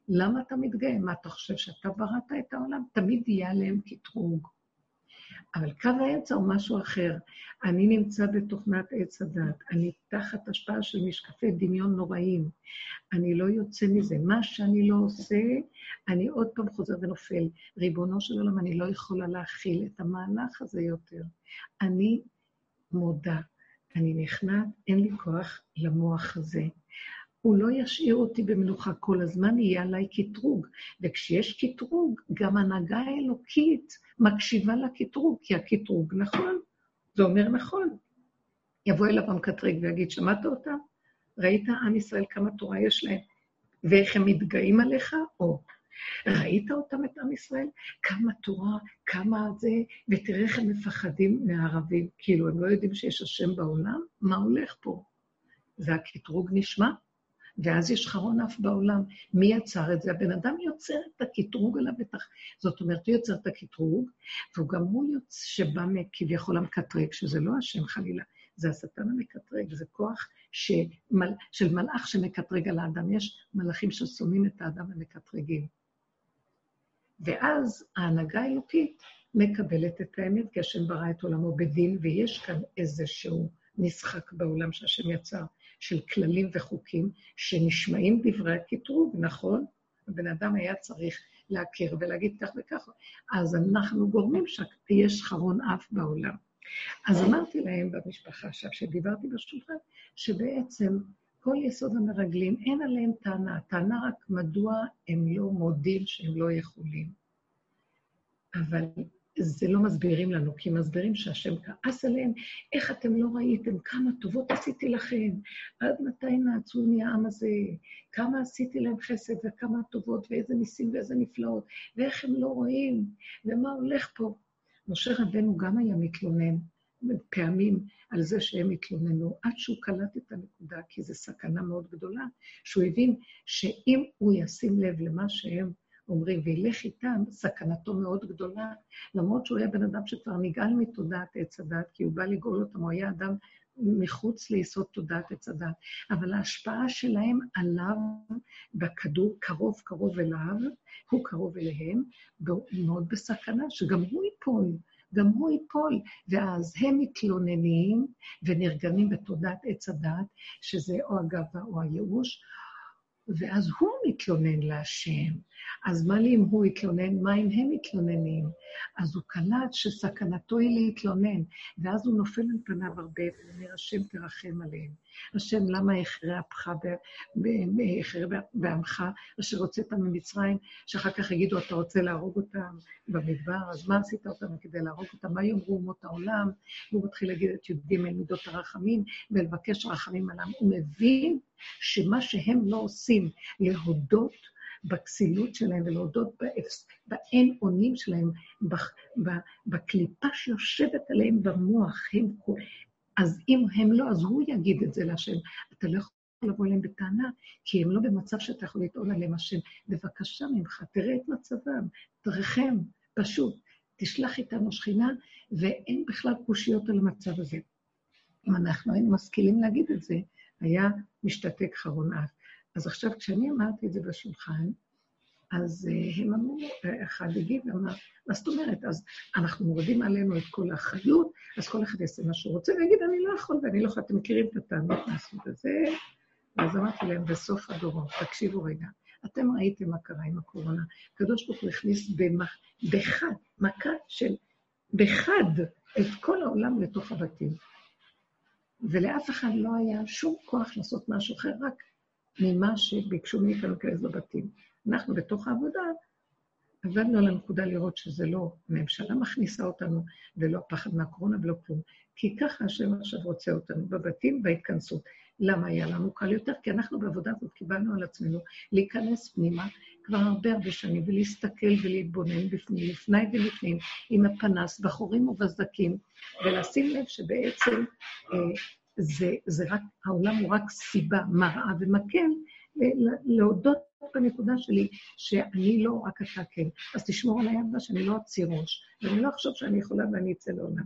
למה אתה מתגאה? מה, אתה חושב שאתה בראת את העולם? תמיד יהיה עליהם קטרוג. אבל קו האמצע הוא משהו אחר. אני נמצא בתוכנת עץ הדת, אני תחת השפעה של משקפי דמיון נוראים. אני לא יוצא מזה. מה שאני לא עושה, אני עוד פעם חוזר ונופל. ריבונו של עולם, אני לא יכולה להכיל את המהלך הזה יותר. אני מודה, אני נכנעת, אין לי כוח למוח הזה. הוא לא ישאיר אותי במנוחה כל הזמן, יהיה עליי קטרוג. וכשיש קטרוג, גם הנהגה האלוקית מקשיבה לקטרוג, כי הקטרוג נכון, זה אומר נכון. יבוא אליו המקטרג ויגיד, שמעת אותם? ראית עם ישראל כמה תורה יש להם, ואיך הם מתגאים עליך? או, ראית אותם, את עם ישראל? כמה תורה, כמה זה, ותראה איך הם מפחדים מהערבים. כאילו, הם לא יודעים שיש השם בעולם? מה הולך פה? זה הקטרוג נשמע? ואז יש חרון אף בעולם. מי יצר את זה? הבן אדם יוצר את הקטרוג עליו בטח. זאת אומרת, הוא יוצר את הקטרוג, והוא גם הוא יוצא שבא כביכול המקטרג, שזה לא השם חלילה, זה השטן המקטרג, זה כוח שמל, של מלאך שמקטרג על האדם. יש מלאכים ששונאים את האדם ומקטרגים. ואז ההנהגה האלוקית מקבלת את האמת, כי השם ברא את עולמו בדין, ויש כאן איזשהו משחק בעולם שהשם יצר. של כללים וחוקים שנשמעים דברי הקטרוג, נכון? הבן אדם היה צריך להכיר ולהגיד כך וכך, אז אנחנו גורמים שיש חרון אף בעולם. אז אמרתי להם במשפחה עכשיו, כשדיברתי בשולחן, שבעצם כל יסוד המרגלים, אין עליהם טענה. טענה רק מדוע הם לא מודים שהם לא יכולים. אבל זה לא מסבירים לנו, כי מסבירים שהשם כעס עליהם, איך אתם לא ראיתם, כמה טובות עשיתי לכם, עד מתי נעצוני העם הזה, כמה עשיתי להם חסד וכמה טובות, ואיזה ניסים ואיזה נפלאות, ואיך הם לא רואים, ומה הולך פה. משה רבנו גם היה מתלונן פעמים על זה שהם התלוננו, עד שהוא קלט את הנקודה, כי זו סכנה מאוד גדולה, שהוא הבין שאם הוא ישים לב למה שהם אומרים, וילך איתם, סכנתו מאוד גדולה, למרות שהוא היה בן אדם שכבר נגאל מתודעת עץ הדת, כי הוא בא לגאול אותם, הוא היה אדם מחוץ ליסוד תודעת עץ הדת, אבל ההשפעה שלהם עליו בכדור, קרוב קרוב אליו, הוא קרוב אליהם, מאוד בסכנה, שגם הוא ייפול. גם הוא ייפול, ואז הם מתלוננים ונרגמים בתודעת עץ הדת, שזה או הגאווה או הייאוש, ואז הוא מתלונן להשם. אז מה לי אם הוא יתלונן? מה אם הם מתלוננים? אז הוא קלט שסכנתו היא להתלונן, ואז הוא נופל על פניו הרבה, ואומר, השם תרחם עליהם. השם, למה הכרע אפך בעמך, אשר הוצאת ממצרים, שאחר כך יגידו, אתה רוצה להרוג אותם במדבר, אז מה עשית אותם כדי להרוג אותם? מה יאמרו אומות העולם? והוא מתחיל להגיד את י"ג מידות הרחמים, ולבקש רחמים עליהם. הוא מבין שמה שהם לא עושים, להודות בכסילות שלהם ולהודות באין אונים שלהם, בקליפה שיושבת עליהם במוח. הם, אז אם הם לא, אז הוא יגיד את זה להשם. אתה לא יכול לבוא אליהם בטענה, כי הם לא במצב שאתה יכול לטעון עליהם השם. בבקשה ממך, תראה את מצבם, תרחם, פשוט. תשלח איתנו שכינה, ואין בכלל קושיות על המצב הזה. אם אנחנו היינו משכילים להגיד את זה, היה משתתק חרון אף. אז עכשיו, כשאני אמרתי את זה בשולחן, אז uh, הם אמרו, אחד הגיב ואמר, מה זאת אומרת? אז אנחנו מורידים עלינו את כל האחריות, אז כל אחד יעשה מה שהוא רוצה, ויגיד, אני לא יכול ואני לא יכול, אתם מכירים את הטענות מהסוג הזה? ואז אמרתי להם, בסוף הדורות, תקשיבו רגע, אתם ראיתם מה קרה עם הקורונה. הקדוש ברוך הוא הכניס. בחד, מכה של בחד, את כל העולם לתוך הבתים. ולאף אחד לא היה שום כוח לעשות משהו אחר, רק ממה שביקשו מאיתנו להיכנס בבתים. אנחנו בתוך העבודה עבדנו על הנקודה לראות שזה לא הממשלה מכניסה אותנו, ולא הפחד מהקורונה ולא כלום. כי ככה השם עכשיו רוצה אותנו בבתים, בהתכנסות. למה היה לנו קל יותר? כי אנחנו בעבודה הזאת קיבלנו על עצמנו להיכנס פנימה כבר הרבה הרבה שנים, ולהסתכל ולהתבונן בפנים, לפני ולפנים, עם הפנס, בחורים ובסדקים, ולשים לב שבעצם אה, זה, זה רק, העולם הוא רק סיבה, מראה ומקל, להודות בנקודה שלי שאני לא, רק אתה כן. אז תשמור על היד שאני לא אציר ראש, ואני לא אחשוב שאני יכולה ואני אצא לעולם.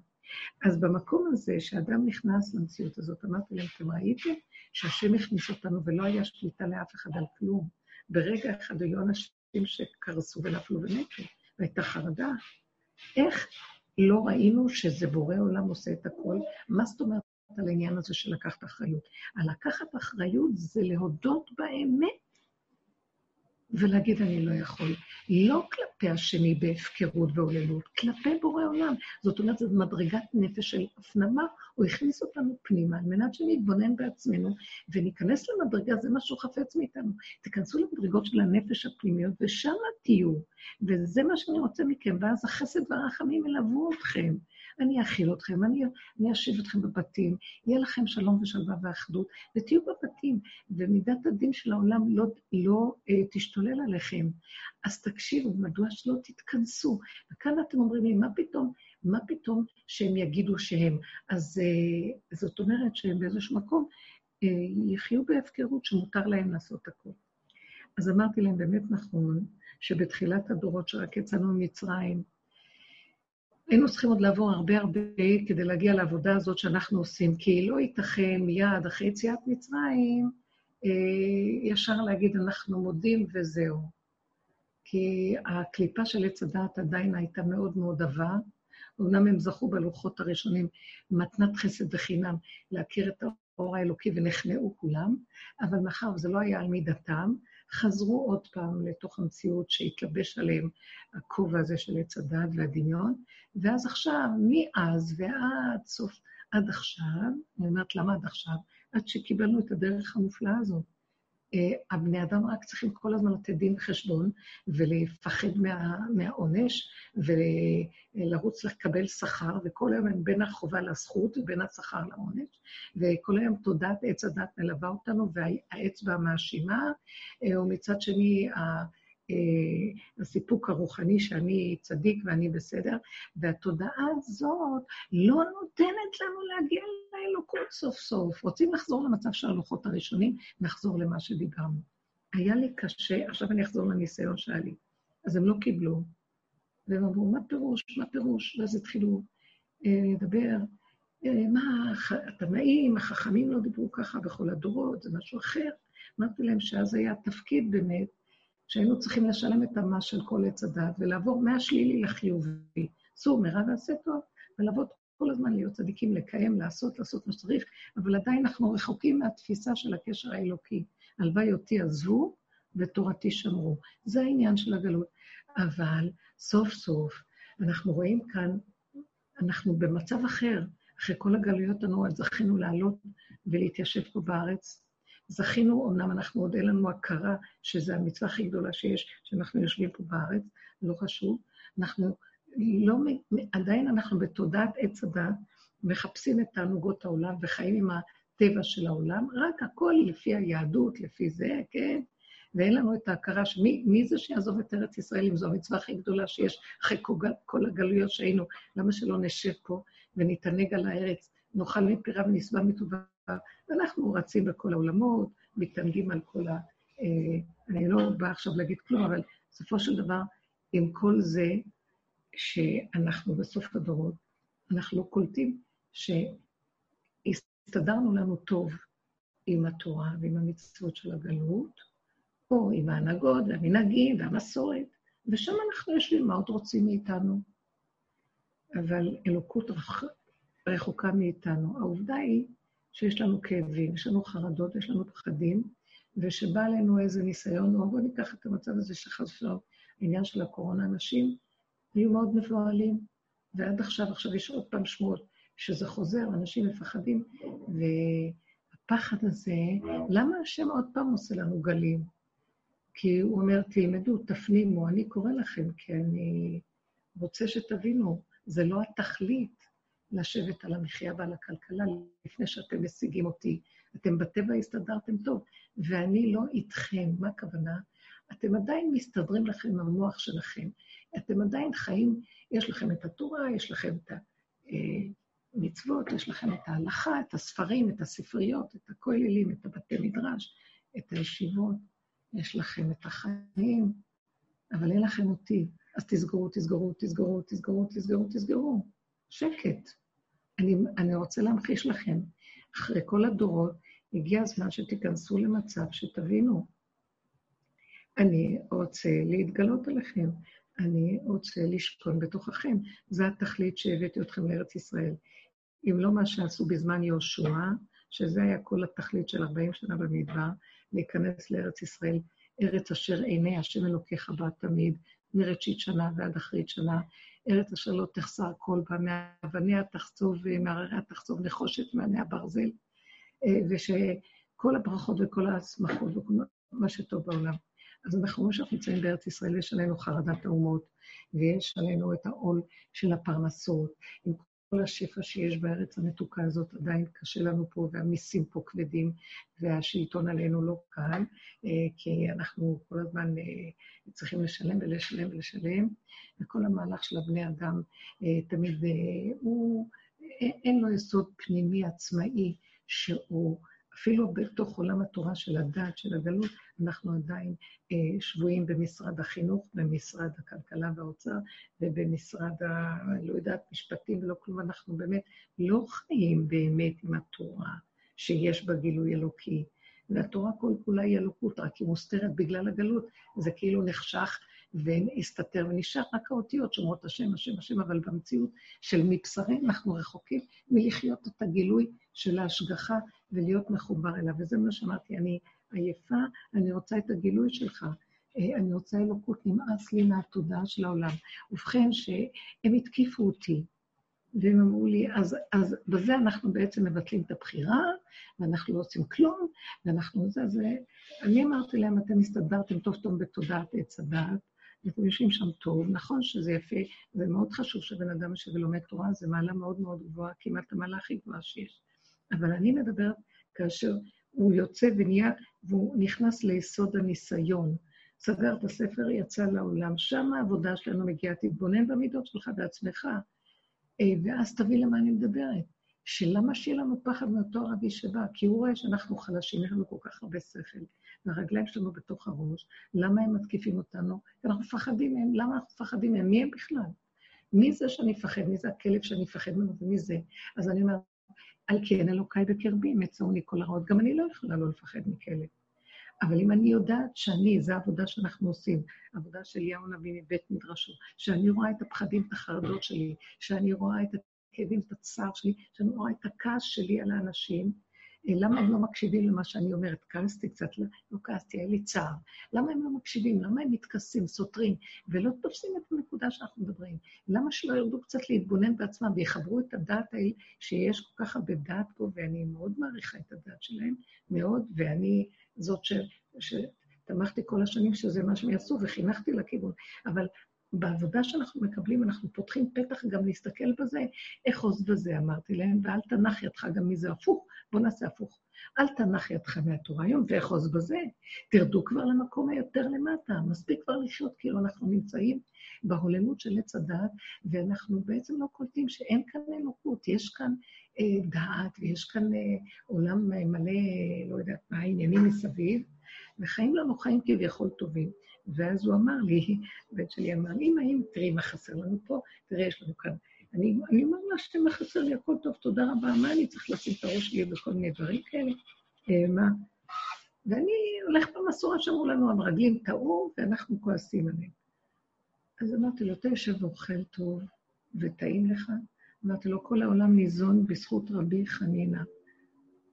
אז במקום הזה, שאדם נכנס למציאות הזאת, אמרתי להם, אתם ראיתם שהשם הכניס אותנו ולא היה שליטה לאף אחד על כלום. ברגע אחד היו אנשים שקרסו ונפלו ומתו, והייתה חרדה. איך לא ראינו שזה בורא עולם עושה את הכל. מה זאת אומרת על העניין הזה של לקחת אחריות? הלקחת אחריות זה להודות באמת ולהגיד אני לא יכול. לא כלפי השני בהפקרות והוללות, כלפי בורא עולם. זאת אומרת, זו מדרגת נפש של הפנמה, הוא הכניס אותנו פנימה על מנת שנתבונן בעצמנו וניכנס למדרגה, זה מה שהוא חפץ מאיתנו. תיכנסו למדרגות של הנפש הפנימיות ושם תהיו, וזה מה שאני רוצה מכם, ואז החסד והרחמים ילוו אתכם. אני אאכיל אתכם, אני, אני אשיב אתכם בבתים, יהיה לכם שלום ושלווה ואחדות, ותהיו בבתים, ומידת הדין של העולם לא, לא אה, תשתולל עליכם. אז תקשיבו, מדוע שלא תתכנסו? וכאן אתם אומרים לי, מה פתאום, מה פתאום שהם יגידו שהם? אז אה, זאת אומרת שהם באיזשהו מקום אה, יחיו בהפקרות שמותר להם לעשות הכול. אז אמרתי להם, באמת נכון, שבתחילת הדורות שרק יצאנו ממצרים, היינו צריכים עוד לעבור הרבה הרבה כדי להגיע לעבודה הזאת שאנחנו עושים, כי לא ייתכן מיד אחרי יציאת מצרים אה, ישר להגיד אנחנו מודים וזהו. כי הקליפה של עץ הדעת עדיין הייתה מאוד מאוד עבה. אמנם הם זכו בלוחות הראשונים מתנת חסד וחינם להכיר את האור האלוקי ונכנעו כולם, אבל מאחר וזה לא היה על מידתם, חזרו עוד פעם לתוך המציאות שהתלבש עליהם הכובע הזה של עץ הדת והדמיון, ואז עכשיו, מאז ועד סוף, עד עכשיו, אני אומרת למה עד עכשיו? עד שקיבלנו את הדרך המופלאה הזאת. אה, הבני אדם רק צריכים כל הזמן לתת דין וחשבון ולפחד מה, מהעונש ולרוץ לקבל שכר, וכל היום הם בין החובה לזכות ובין השכר לעונש, וכל היום תודעת עץ הדת מלווה אותנו והאצבע המאשימה, אה, ומצד שני, הסיפוק הרוחני שאני צדיק ואני בסדר, והתודעה הזאת לא נותנת לנו להגיע לאלוקות סוף סוף. רוצים לחזור למצב של הלוחות הראשונים, נחזור למה שדיברנו. היה לי קשה, עכשיו אני אחזור לניסיון שהיה לי. אז הם לא קיבלו, והם אמרו, מה פירוש, מה פירוש? ואז התחילו אה, לדבר, אה, מה, התנאים, החכמים לא דיברו ככה בכל הדורות, זה משהו אחר. אמרתי להם שאז היה תפקיד באמת שהיינו צריכים לשלם את המס של כל עץ הדת ולעבור מהשלילי לחיובי. סור מרע ועשה טוב, ולעבוד כל הזמן להיות צדיקים, לקיים, לעשות, לעשות מה שצריך, אבל עדיין אנחנו רחוקים מהתפיסה של הקשר האלוקי. הלוואי אותי עזבו ותורתי שמרו. זה העניין של הגלות. אבל סוף סוף אנחנו רואים כאן, אנחנו במצב אחר. אחרי כל הגלויות הנוראות זכינו לעלות ולהתיישב פה בארץ, זכינו, אמנם אנחנו עוד אין לנו הכרה שזו המצווה הכי גדולה שיש, שאנחנו יושבים פה בארץ, לא חשוב. אנחנו לא, עדיין אנחנו בתודעת עץ הדת, מחפשים את תענוגות העולם וחיים עם הטבע של העולם, רק הכל לפי היהדות, לפי זה, כן? ואין לנו את ההכרה שמי מי זה שיעזוב את ארץ ישראל אם זו המצווה הכי גדולה שיש אחרי כל הגלויות שהיינו, למה שלא נשב פה ונתענג על הארץ, נאכל מפירה ונשבע מטובה ואנחנו רצים בכל העולמות, מתענגים על כל ה... אה, אני לא באה עכשיו להגיד כלום, אבל בסופו של דבר, עם כל זה שאנחנו בסוף הדורות, אנחנו לא קולטים שהסתדרנו לנו טוב עם התורה ועם המצוות של הגלות, או עם ההנהגות והמנהגים והמסורת, ושם אנחנו יושבים, מה עוד רוצים מאיתנו? אבל אלוקות רחוקה מאיתנו. העובדה היא שיש לנו כאבים, יש לנו חרדות, יש לנו פחדים, ושבא עלינו איזה ניסיון, או בואו ניקח את המצב הזה שחס ושלום, העניין של הקורונה, אנשים היו מאוד מבוהלים, ועד עכשיו, עכשיו יש עוד פעם שמועות שזה חוזר, אנשים מפחדים, והפחד הזה, למה השם עוד פעם עושה לנו גלים? כי הוא אומר, תלמדו, תפנימו, אני קורא לכם, כי אני רוצה שתבינו, זה לא התכלית. לשבת על המחיה ועל הכלכלה לפני שאתם משיגים אותי. אתם בטבע הסתדרתם טוב, ואני לא איתכם. מה הכוונה? אתם עדיין מסתדרים לכם עם המוח שלכם. אתם עדיין חיים, יש לכם את התורה, יש לכם את המצוות, יש לכם את ההלכה, את הספרים, את הספריות, את הכוללים, את הבתי מדרש, את הישיבות, יש לכם את החיים, אבל אין לכם אותי. אז תסגרו, תסגרו, תסגרו, תסגרו, תסגרו, תסגרו. שקט. אני, אני רוצה להמחיש לכם, אחרי כל הדורות, הגיע הזמן שתיכנסו למצב שתבינו, אני רוצה להתגלות עליכם. אני רוצה לשכון בתוככם. זו התכלית שהבאתי אתכם לארץ ישראל. אם לא מה שעשו בזמן יהושע, שזה היה כל התכלית של 40 שנה במדבר, להיכנס לארץ ישראל, ארץ אשר עיני השם אלוקיך בה תמיד, מראשית שנה ועד אחרית שנה, ארץ אשר לא תחסר כל בה, מאבניה תחצוב ומהרריה תחצוב נחושת מעני הברזל, אה, ושכל הברכות וכל ההסמכות וכל מה שטוב בעולם. אז אנחנו רואים שאנחנו נמצאים בארץ ישראל, יש עלינו חרדת האומות, ויש עלינו את העול של הפרנסות, עם השפע שיש בארץ המתוקה הזאת, עדיין קשה לנו פה, והמיסים פה כבדים, והשלטון עלינו לא קל, אה, כי אנחנו כל הזמן אה, צריכים לשלם ולשלם ולשלם, וכל המהלך של הבני אדם אה, תמיד הוא, אין לו יסוד פנימי עצמאי שהוא... אפילו בתוך עולם התורה של הדת, של הגלות, אנחנו עדיין אה, שבויים במשרד החינוך, במשרד הכלכלה והאוצר, ובמשרד ה... לא יודעת, משפטים ולא כלום. אנחנו באמת לא חיים באמת עם התורה שיש בה גילוי אלוקי. והתורה כל כולה היא אלוקות, רק היא מוסתרת בגלל הגלות. זה כאילו נחשך והסתתר ונשאר רק האותיות שאומרות השם, השם, השם, אבל במציאות של מבשרי אנחנו רחוקים מלחיות את הגילוי של ההשגחה ולהיות מחובר אליו. וזה מה שאמרתי, אני עייפה, אני רוצה את הגילוי שלך. אה, אני רוצה אלוקות, נמאס לי מהתודעה של העולם. ובכן, שהם התקיפו אותי, והם אמרו לי, אז, אז בזה אנחנו בעצם מבטלים את הבחירה, ואנחנו לא עושים כלום, ואנחנו זה, זה... אני אמרתי להם, אתם הסתדרתם טוב טוב בתודעת עץ הדעת, ואתם יושבים שם טוב, נכון שזה יפה, זה מאוד חשוב שבן אדם יושב ולומד תורה, זה מעלה מאוד מאוד גבוהה, כמעט המעלה הכי גבוהה שיש. אבל אני מדברת כאשר הוא יוצא ונהיה, והוא נכנס ליסוד הניסיון. סגר את הספר, יצא לעולם. שם העבודה שלנו מגיעה, תתבונן במידות שלך בעצמך, אה, ואז תבין למה אני מדברת. שלמה שיהיה לנו פחד מאותו ערבי שבא? כי הוא רואה שאנחנו חלשים, יש לנו כל כך הרבה שכל, והרגליים שלנו בתוך הראש, למה הם מתקיפים אותנו? כי אנחנו מפחדים מהם, למה אנחנו מפחדים מהם? מי הם בכלל? מי זה שאני אפחד? מי זה הכלב שאני אפחד ממנו ומי זה? אז אני אומרת, על כן אלוקיי בקרבי, מצאוני כל הרעות. גם אני לא יכולה לא לפחד מכלב. אבל אם אני יודעת שאני, זו העבודה שאנחנו עושים, עבודה של אליהו הנביא מבית מדרשו, שאני רואה את הפחדים, את החרדות שלי, שאני רואה את הכאבים, את הצער שלי, שאני רואה את הכעס שלי על האנשים, אה, למה הם לא מקשיבים למה שאני אומרת? כעסתי קצת, לא, לא כעסתי, היה לי צער. למה הם לא מקשיבים? למה הם מתכסים, סותרים, ולא תופסים את הנקודה שאנחנו מדברים? למה שלא ירדו קצת להתבונן בעצמם ויחברו את הדעת האלה, שיש כל כך הרבה דעת פה, ואני מאוד מעריכה את הדעת שלהם, מאוד, ואני זאת ש... שתמכתי כל השנים שזה מה שהם יעשו, וחינכתי לכיוון. אבל בעבודה שאנחנו מקבלים, אנחנו פותחים פתח גם להסתכל בזה, איך עוז בזה, אמרתי להם, ואל תנח ידך גם מזה הפוך, בוא נעשה הפוך. אל תנח ידך מהתורה היום, ואחוז בזה. תרדו כבר למקום היותר למטה, מספיק כבר לחיות כאילו אנחנו נמצאים בהוללות של עץ הדעת, ואנחנו בעצם לא קולטים שאין כאן אלוקות, יש כאן דעת ויש כאן אה, עולם מלא, לא יודעת מה, העניינים מסביב, וחיים לנו חיים כביכול טובים. ואז הוא אמר לי, בן שלי אמר לי, אמא, אם תראי מה חסר לנו פה, תראי, יש לנו כאן. אני, אני אומר לה, מה חסר לי? הכל טוב, תודה רבה, מה אני צריך לשים את הראש שלי בכל מיני דברים כאלה? אה, מה? ואני הולך במסורה שאמרו לנו, המרגלים טעו, ואנחנו כועסים עליהם. אז אמרתי לו, אתה יושב ואוכל טוב, וטעים לך? אמרתי לו, כל העולם ניזון בזכות רבי חנינא.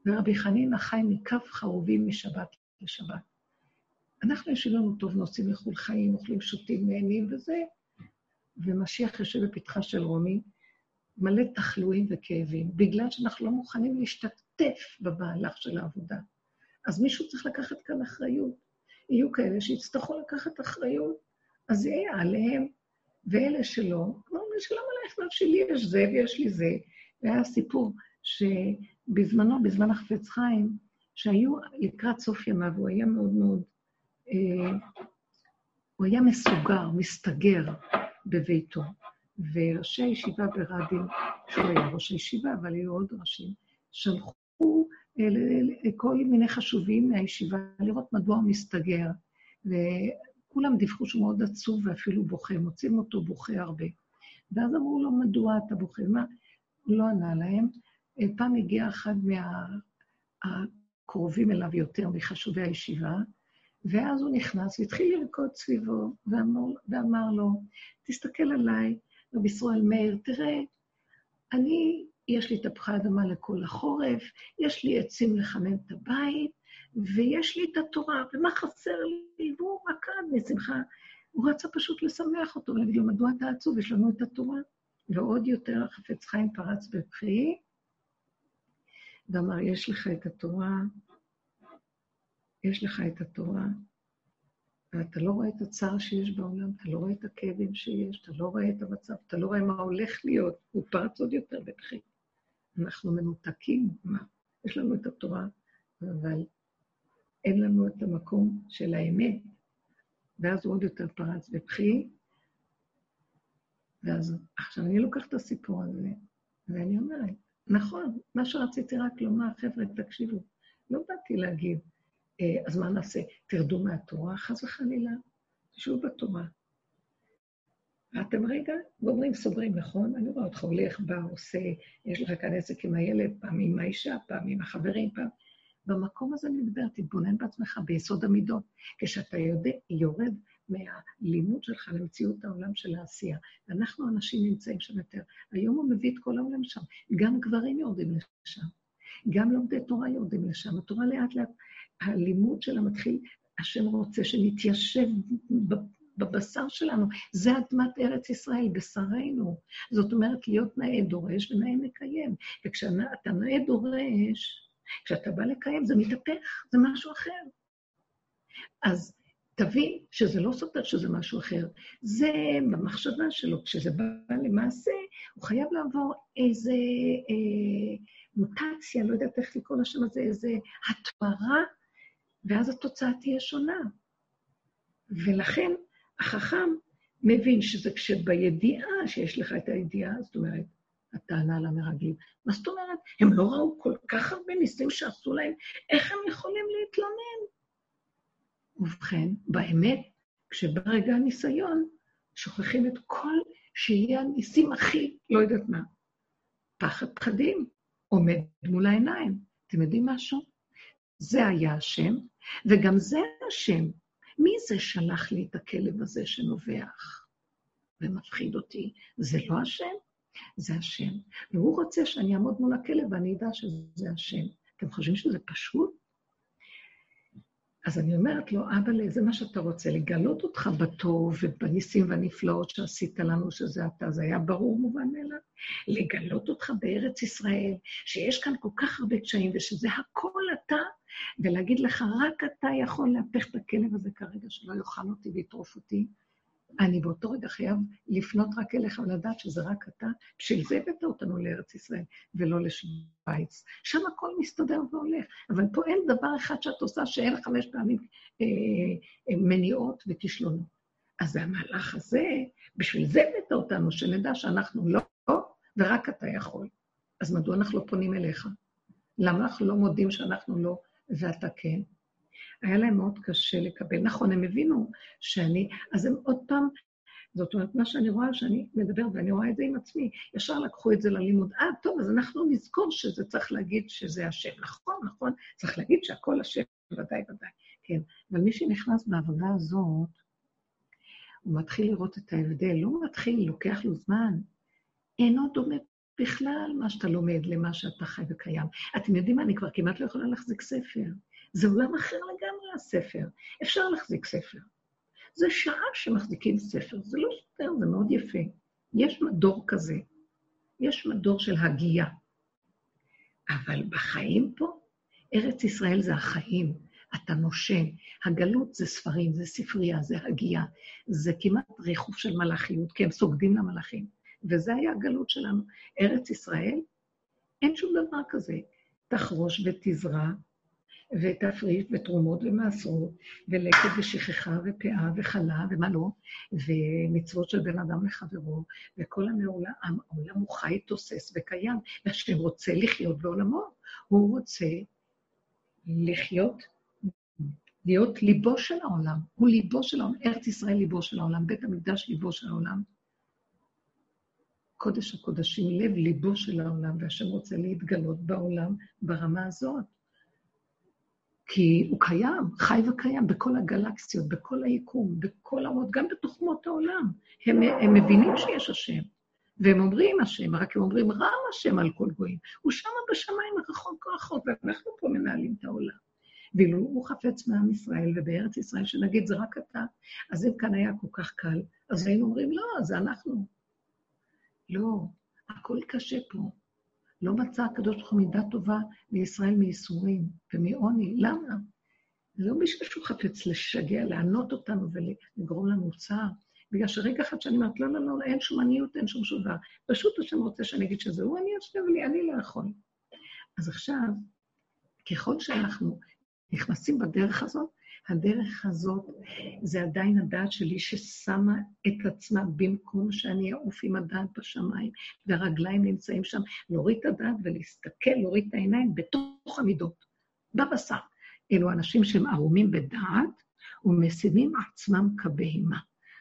ורבי חנינא חי מכף חרובים משבת לשבת. אנחנו יושבים לנו טוב, נוסעים לחו"ל חיים, אוכלים, שותים, נהנים וזה, ומשיח יושב בפתחה של רומי, מלא תחלואים וכאבים, בגלל שאנחנו לא מוכנים להשתתף במהלך של העבודה. אז מישהו צריך לקחת כאן אחריות. יהיו כאלה שיצטרכו לקחת אחריות, אז יהיה עליהם, ואלה שלא, אמרנו, שלמה לך שלי יש זה ויש לי זה. והיה סיפור שבזמנו, בזמן החפץ חיים, שהיו לקראת סוף ימיו, הוא היה מאוד מאוד אה, הוא היה מסוגר, מסתגר בביתו. וראשי הישיבה ברבין, שהוא היה ראש הישיבה, אבל היו עוד ראשים, שלחו אה, כל מיני חשובים מהישיבה לראות מדוע הוא מסתגר. וכולם דיווחו שהוא מאוד עצוב ואפילו בוכה, מוצאים אותו בוכה הרבה. ואז אמרו לו, מדוע אתה בוכה? מה? הוא לא ענה להם. אה, פעם הגיע אחד מהקרובים אליו יותר מחשובי הישיבה, ואז הוא נכנס והתחיל לרקוד סביבו, ואמר, ואמר לו, תסתכל עליי, רבי ישראל מאיר, תראה, אני, יש לי תפוחי אדמה לכל החורף, יש לי עצים לחמם את הבית, ויש לי את התורה, ומה חסר לי? והוא רקד משמחה. הוא רצה פשוט לשמח אותו, ולהגיד לו, מדוע אתה עצוב? יש לנו את התורה. ועוד יותר החפץ חיים פרץ בבכי, ואמר, יש לך את התורה, יש לך את התורה, ואתה לא רואה את הצער שיש בעולם, אתה לא רואה את הכאבים שיש, אתה לא רואה את המצב, אתה לא רואה מה הולך להיות, הוא פרץ עוד יותר בבכי. אנחנו מנותקים, מה? יש לנו את התורה, אבל אין לנו את המקום של האמת. ואז הוא עוד יותר פרץ בבכי, ואז עכשיו אני לוקחת את הסיפור הזה, ואני אומרת, נכון, מה שרציתי רק לומר, חבר'ה, תקשיבו, לא באתי להגיד, אה, אז מה נעשה? תרדו מהתורה, חס וחלילה, תשבו בתורה. ואתם רגע ואומרים, סוגרים, נכון? אני רואה אותך הולך, בא, עושה, יש לך כאן עסק עם הילד, פעם עם האישה, פעם עם החברים, פעם... במקום הזה אני מדברת, תתבונן בעצמך ביסוד המידות. כשאתה יודע, יורד מהלימוד שלך למציאות העולם של העשייה. ואנחנו אנשים נמצאים שם יותר. היום הוא מביא את כל העולם לשם. גם גברים יורדים לשם. גם לומדי תורה יורדים לשם. התורה לאט לאט, הלימוד שלה מתחיל, השם רוצה שנתיישב בבשר שלנו. זה אדמת ארץ ישראל, בשרנו. זאת אומרת, להיות נאה דורש ונאה מקיים. וכשאתה נאה דורש, כשאתה בא לקיים, זה מתהפך, זה משהו אחר. אז תבין שזה לא סותר שזה משהו אחר. זה במחשבה שלו, כשזה בא למעשה, הוא חייב לעבור איזה אה, מוטציה, לא יודעת איך לקרוא לשם הזה, איזה התמרה, ואז התוצאה תהיה שונה. ולכן החכם מבין שזה כשבידיעה, שיש לך את הידיעה, זאת אומרת, הטענה למרגלים. מה זאת אומרת? הם לא ראו כל כך הרבה ניסים שעשו להם, איך הם יכולים להתלונן? ובכן, באמת, כשבא רגע הניסיון, שוכחים את כל שיהיה הניסים הכי, לא יודעת מה. פחד פחדים עומד מול העיניים. אתם יודעים משהו? זה היה השם, וגם זה השם. מי זה שלח לי את הכלב הזה שנובח ומפחיד אותי? זה לא השם? זה השם. והוא רוצה שאני אעמוד מול הכלב ואני אדע שזה השם. אתם חושבים שזה פשוט? אז אני אומרת לו, אבא, זה מה שאתה רוצה, לגלות אותך בטוב ובניסים והנפלאות שעשית לנו, שזה אתה, זה היה ברור מובן מאליו. לגלות אותך בארץ ישראל, שיש כאן כל כך הרבה קשיים ושזה הכל אתה, ולהגיד לך, רק אתה יכול להפך את הכלב הזה כרגע, שלא יאכל אותי ויטרוף אותי, אני באותו רגע חייב לפנות רק אליך ולדעת שזה רק אתה, בשביל זה הבאת אותנו לארץ ישראל, ולא לשוויץ. שם הכל מסתדר והולך, אבל פה אין דבר אחד שאת עושה שאין חמש פעמים אה, אה, מניעות וכישלונות. אז זה המהלך הזה, בשביל זה הבאת אותנו, שנדע שאנחנו לא, ורק אתה יכול. אז מדוע אנחנו לא פונים אליך? למה אנחנו לא מודים שאנחנו לא, ואתה כן? היה להם מאוד קשה לקבל. נכון, הם הבינו שאני, אז הם עוד פעם, זאת אומרת, מה שאני רואה, שאני מדברת, ואני רואה את זה עם עצמי, ישר לקחו את זה ללימוד. אה, טוב, אז אנחנו נזכור שזה צריך להגיד שזה השם. נכון, נכון, צריך להגיד שהכל השם, ודאי, ודאי. כן, אבל מי שנכנס בעבודה הזאת, הוא מתחיל לראות את ההבדל. לא מתחיל, לוקח לו זמן. אינו דומה בכלל מה שאתה לומד למה שאתה חי וקיים. אתם יודעים מה, אני כבר כמעט לא יכולה להחזיק ספר. זה עולם אחר לגמרי, הספר. אפשר להחזיק ספר. זה שעה שמחזיקים ספר, זה לא סותר, זה מאוד יפה. יש מדור כזה, יש מדור של הגייה. אבל בחיים פה, ארץ ישראל זה החיים, אתה נושם. הגלות זה ספרים, זה ספרייה, זה הגייה. זה כמעט ריחוף של מלאכיות, כי הם סוגדים למלאכים. וזה היה הגלות שלנו. ארץ ישראל, אין שום דבר כזה. תחרוש ותזרע, ותפריט ותרומות ומעשרות, ולקט ושכחה ופאה וחלה ומה לא, ומצוות של בן אדם לחברו, וכל המעולם, העולם הוא חי, תוסס וקיים, והשם רוצה לחיות בעולמו. הוא רוצה לחיות, להיות ליבו של העולם. הוא ליבו של העולם, ארץ ישראל ליבו של העולם, בית המקדש ליבו של העולם. קודש הקודשים, לב ליבו של העולם, והשם רוצה להתגלות בעולם ברמה הזאת. כי הוא קיים, חי וקיים בכל הגלקסיות, בכל היקום, בכל העמוד, גם בתוכמות העולם. הם, הם מבינים שיש השם, והם אומרים השם, רק הם אומרים רם השם על כל גויים. הוא שמה בשמיים רחוק רחוק, ואנחנו פה מנהלים את העולם. ואילו הוא חפץ מעם ישראל ובארץ ישראל, שנגיד, זה רק אתה, אז אם כאן היה כל כך קל, אז היינו אומרים, לא, זה אנחנו. לא, הכל קשה פה. לא מצא הקדוש ברוך הוא מידה טובה לישראל מייסורים ומעוני. למה? לא בשביל שהוא חפץ לשגע, לענות אותנו ולגרום לנו צער. בגלל שרגע אחד שאני אומרת, לא, לא, לא, אין שום עניות, אין שום שום דבר. פשוט השם רוצה שאני אגיד שזה הוא, אני אשב לי, אני לא יכול. אז עכשיו, ככל שאנחנו נכנסים בדרך הזאת, הדרך הזאת זה עדיין הדעת שלי ששמה את עצמה במקום שאני אעוף עם הדעת בשמיים, והרגליים נמצאים שם, להוריד את הדעת ולהסתכל, להוריד את העיניים בתוך המידות, בבשר. אלו אנשים שהם ערומים בדעת ומשימים עצמם כבהמה.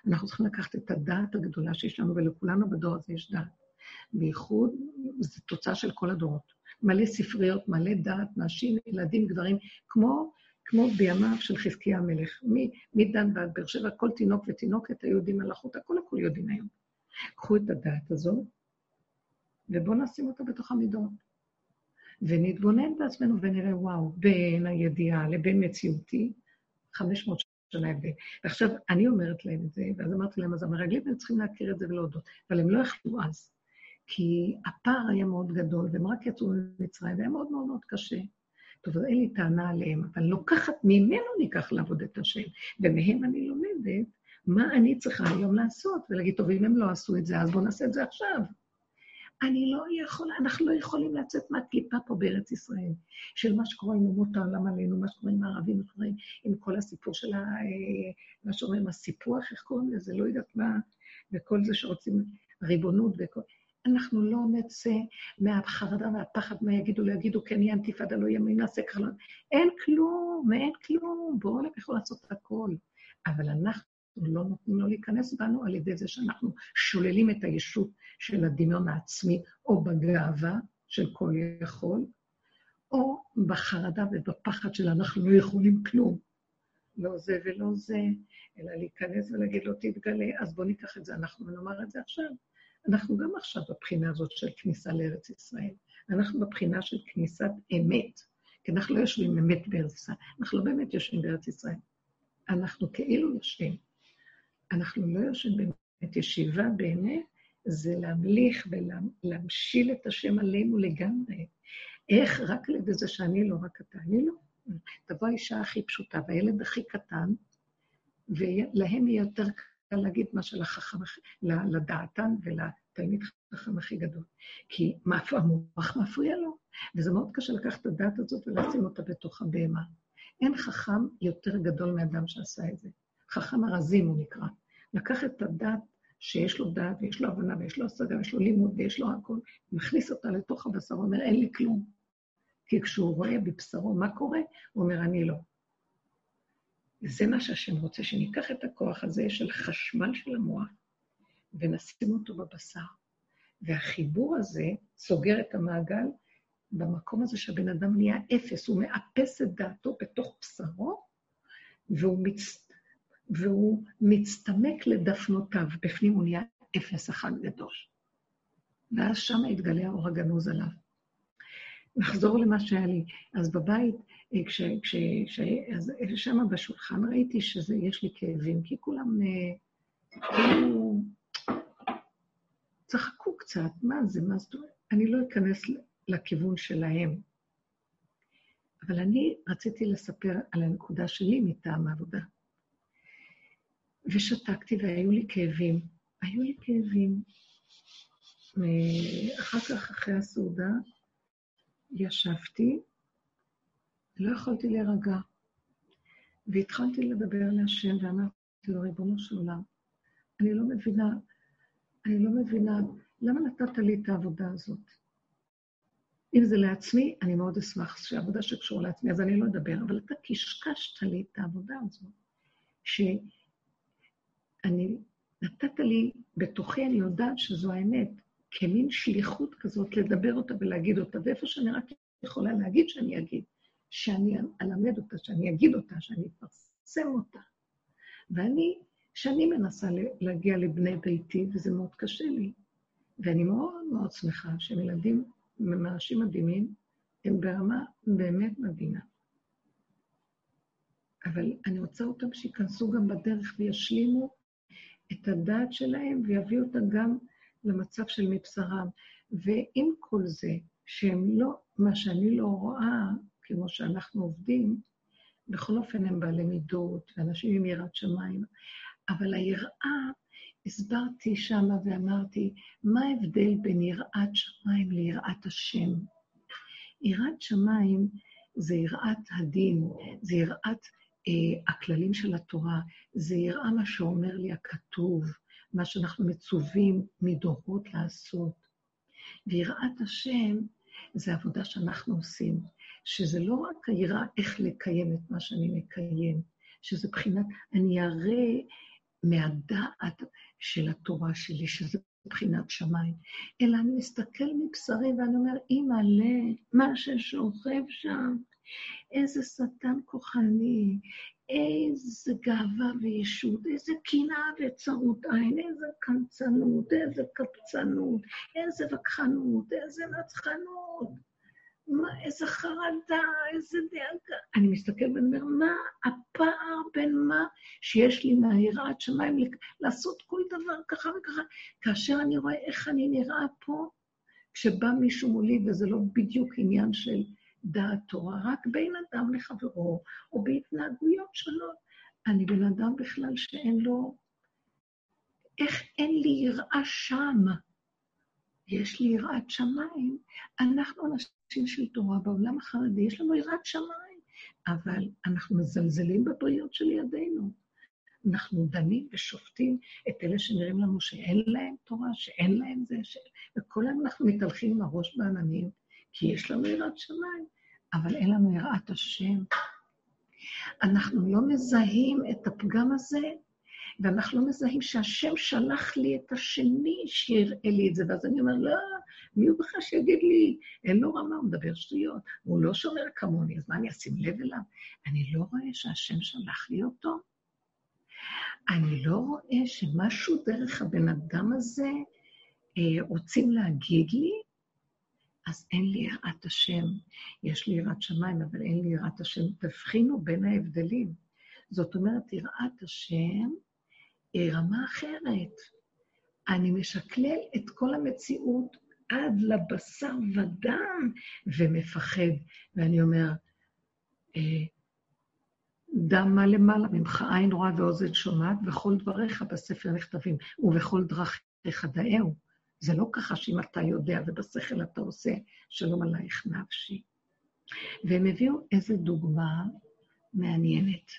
אנחנו צריכים לקחת את הדעת הגדולה שיש לנו, ולכולנו בדור הזה יש דעת. בייחוד, זו תוצאה של כל הדורות. מלא ספריות, מלא דעת, נשים, ילדים, גברים, כמו כמו בימיו של חזקיה המלך. מדן ועד באר שבע, כל תינוק ותינוקת היו יודעים מלאכות, הכל הכל יודעים היום. קחו את הדעת הזו, ובואו נשים אותה בתוך המידות. ונתבונן בעצמנו ונראה, וואו, בין הידיעה לבין מציאותי, 500 שנה הבדל. ועכשיו, אני אומרת להם את זה, ואז אמרתי להם, אז המרגלים הם צריכים להכיר את זה ולהודות, אבל הם לא יכלו אז, כי הפער היה מאוד גדול, והם רק יצאו ממצרים, והיה מאוד מאוד מאוד קשה. טוב, אז אין לי טענה עליהם, אבל לוקחת ממנו ניקח לעבוד את השם, ומהם אני לומדת מה אני צריכה היום לעשות, ולהגיד, טוב, אם הם לא עשו את זה, אז בואו נעשה את זה עכשיו. אני לא יכולה, אנחנו לא יכולים לצאת מהקליפה פה בארץ ישראל, של מה שקורה עם אומות העולם עלינו, מה שקורה עם הערבים, מה שקורה עם כל הסיפור של ה... אה, מה שאומרים, הסיפוח, איך קוראים לזה? לא יודעת מה, וכל זה שרוצים ריבונות וכל... אנחנו לא נצא מהחרדה והפחד, מה יגידו, לא יגידו, כן יהיה אנתיפאדה, לא יהיה מי נעשה ככה. לא- אין כלום, אין כלום, בואו הולך יכול לעשות הכל. אבל אנחנו לא נותנים לו להיכנס בנו על ידי זה שאנחנו שוללים את הישות של הדמיון העצמי, או בגאווה של כל יכול, או בחרדה ובפחד של אנחנו לא יכולים כלום. לא זה ולא זה, אלא להיכנס ולהגיד לו, תתגלה, אז בואו ניקח את זה, אנחנו נאמר את זה עכשיו. אנחנו גם עכשיו בבחינה הזאת של כניסה לארץ ישראל. אנחנו בבחינה של כניסת אמת, כי אנחנו לא יושבים אמת בארץ ישראל, אנחנו לא באמת יושבים בארץ ישראל. אנחנו כאילו יושבים. אנחנו לא יושבים באמת. ישיבה באמת זה להמליך ולהמשיל את השם עלינו לגמרי. איך? רק על ידי זה שאני לא, רק אתה. אני לא. תבוא האישה הכי פשוטה והילד הכי קטן, ולהם יהיה יותר קל להגיד מה שלחכם, לדעתן ולתלמיד חכם הכי גדול. כי המוח מפריע לו, וזה מאוד קשה לקחת את הדעת הזאת ולשים אותה בתוך הבהמה. אין חכם יותר גדול מאדם שעשה את זה. חכם הרזים הוא נקרא. לקח את הדעת שיש לו דעת ויש לו הבנה ויש לו השגה ויש לו לימוד ויש לו הכול, מכניס אותה לתוך הבשר, אומר, אין לי כלום. כי כשהוא רואה בבשרו מה קורה, הוא אומר, אני לא. וזה מה שהשם רוצה, שניקח את הכוח הזה של חשמל של המוח ונשים אותו בבשר. והחיבור הזה סוגר את המעגל במקום הזה שהבן אדם נהיה אפס, הוא מאפס את דעתו בתוך בשרו, והוא, מצ... והוא מצטמק לדפנותיו, בפנים הוא נהיה אפס אחד גדול. ואז שם יתגלה האור הגנוז עליו. נחזור למה שהיה לי. אז בבית, אה, כש... כש... כש... אז שם בשולחן ראיתי שיש לי כאבים, כי כולם אה, כאילו צחקו קצת, מה זה, מה זאת אומרת? אני לא אכנס לכיוון שלהם. אבל אני רציתי לספר על הנקודה שלי מטעם העבודה. ושתקתי והיו לי כאבים. היו לי כאבים. אחר כך, אחרי הסעודה, ישבתי, לא יכולתי להירגע, והתחלתי לדבר להשם ואמרתי לו, ריבונו של עולם, אני לא מבינה, אני לא מבינה, למה נתת לי את העבודה הזאת? אם זה לעצמי, אני מאוד אשמח שעבודה שקשורה לעצמי, אז אני לא אדבר, אבל אתה קשקשת לי את העבודה הזאת, שאני, נתת לי, בתוכי אני יודעת שזו האמת, כמין שליחות כזאת לדבר אותה ולהגיד אותה, ואיפה שאני רק יכולה להגיד שאני אגיד, שאני אלמד אותה, שאני אגיד אותה, שאני אפרסם אותה. ואני שנים מנסה להגיע לבני ביתי, וזה מאוד קשה לי. ואני מאוד מאוד שמחה שהם ילדים ממרשים מדהימים, הם ברמה באמת מדהימה. אבל אני רוצה אותם שייכנסו גם בדרך וישלימו את הדעת שלהם ויביאו אותה גם למצב של מבשרם. ועם כל זה, שהם לא, מה שאני לא רואה, כמו שאנחנו עובדים, בכל אופן הם בעלי מידות, ואנשים עם יראת שמיים, אבל היראה, הסברתי שמה ואמרתי, מה ההבדל בין יראת שמיים ליראת השם? יראת שמיים זה יראת הדין, זה יראת אה, הכללים של התורה, זה יראה מה שאומר לי הכתוב, מה שאנחנו מצווים מדורות לעשות. ויראת השם זה עבודה שאנחנו עושים, שזה לא רק היראה איך לקיים את מה שאני מקיים, שזה בחינת, אני אראה מהדעת של התורה שלי, שזה מבחינת שמיים, אלא אני מסתכל מבשרי ואני אומר, אימא'לה, מה ששוכב שם, איזה שטן כוחני, איזה גאווה וישות, איזה קנאה וצרות עין, איזה קמצנות, איזה קפצנות, איזה וכחנות, איזה נצחנות. מה, איזה חרדה, איזה דאגה. אני מסתכלת ואני אומר, מה הפער בין מה שיש לי מהיראת שמיים לעשות כל דבר ככה וככה, כאשר אני רואה איך אני נראה פה, כשבא מישהו מולי, וזה לא בדיוק עניין של דעת תורה, רק בין אדם לחברו, או בהתנהגויות שונות. אני בן אדם בכלל שאין לו... איך אין לי יראה שם? יש לי יראת שמיים. אנחנו אנשים של תורה בעולם החרדי, יש לנו יראת שמיים, אבל אנחנו מזלזלים בבריות של ידינו. אנחנו דנים ושופטים את אלה שנראים לנו שאין להם תורה, שאין להם זה, ש... וכל היום אנחנו מתהלכים עם הראש בעננים, כי יש לנו יראת שמיים, אבל אין לנו יראת השם. אנחנו לא מזהים את הפגם הזה ואנחנו לא מזהים שהשם שלח לי את השני שיראה לי את זה, ואז אני אומר, לא, מי הוא בכלל שיגיד לי? אין לו רמה, הוא מדבר שטויות, הוא לא שומר כמוני, אז מה אני אשים לב אליו? אני לא רואה שהשם שלח לי אותו. אני לא רואה שמשהו דרך הבן אדם הזה אה, רוצים להגיד לי, אז אין לי יראת השם. יש לי יראת שמיים, אבל אין לי יראת השם. תבחינו בין ההבדלים. זאת אומרת, יראת השם רמה אחרת. אני משקלל את כל המציאות עד לבשר ודם ומפחד. ואני אומר, אה, דם מה למעלה ממך עין רואה ואוזן שומעת, וכל דבריך בספר נכתבים, ובכל דרכיך דאהו. זה לא ככה שאם אתה יודע ובשכל אתה עושה, שלום עלייך נפשי. והם הביאו איזו דוגמה מעניינת.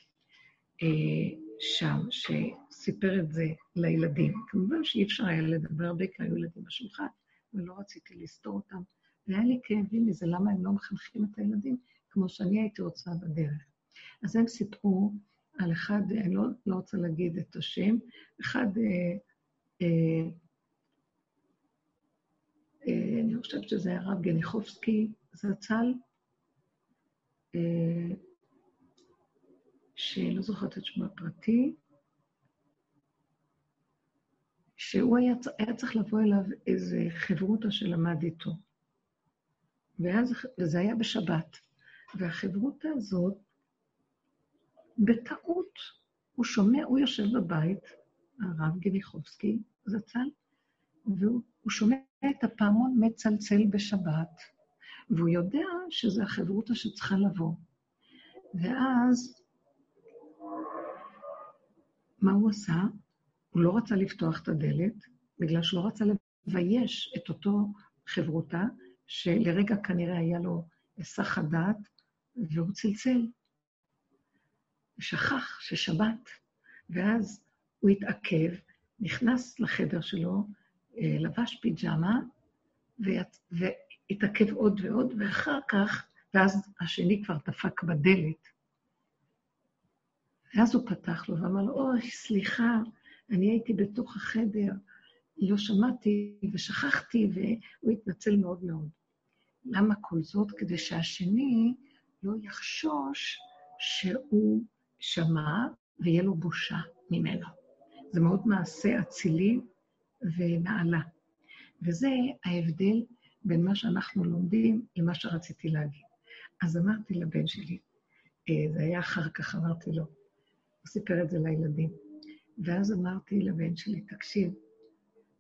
אה, שם, שסיפר את זה לילדים. כמובן שאי אפשר היה לדבר הרבה, כי היו ילדים בשולחן, ולא רציתי לסתור אותם. והיה לי כאבים מזה, למה הם לא מחנכים את הילדים כמו שאני הייתי רוצה בדרך. אז הם סיפרו על אחד, אני לא, לא רוצה להגיד את השם, אחד, אה, אה, אני חושבת שזה הרב גניחובסקי זצ"ל, אה, שלא זוכרת את שמו הפרטי, שהוא היה, היה צריך לבוא אליו איזה חברותא שלמד איתו. ואז, וזה היה בשבת. והחברותא הזאת, בטעות, הוא שומע, הוא יושב בבית, הרב גניחובסקי זצ"ל, והוא שומע את הפעמון מצלצל בשבת, והוא יודע שזה החברותא שצריכה לבוא. ואז מה הוא עשה? הוא לא רצה לפתוח את הדלת, בגלל שהוא לא רצה לבייש את אותו חברותה, שלרגע כנראה היה לו היסח הדעת, והוא צלצל. שכח ששבת, ואז הוא התעכב, נכנס לחדר שלו, לבש פיג'מה, והתעכב עוד ועוד, ואחר כך, ואז השני כבר דפק בדלת. ואז הוא פתח לו ואמר לו, אוי, סליחה, אני הייתי בתוך החדר, לא שמעתי ושכחתי, והוא התנצל מאוד מאוד. למה כל זאת? כדי שהשני לא יחשוש שהוא שמע ויהיה לו בושה ממנו. זה מאוד מעשה אצילי ונעלה. וזה ההבדל בין מה שאנחנו לומדים למה שרציתי להגיד. אז אמרתי לבן שלי, אה, זה היה אחר כך, אמרתי לו, הוא סיפר את זה לילדים. ואז אמרתי לבן שלי, תקשיב,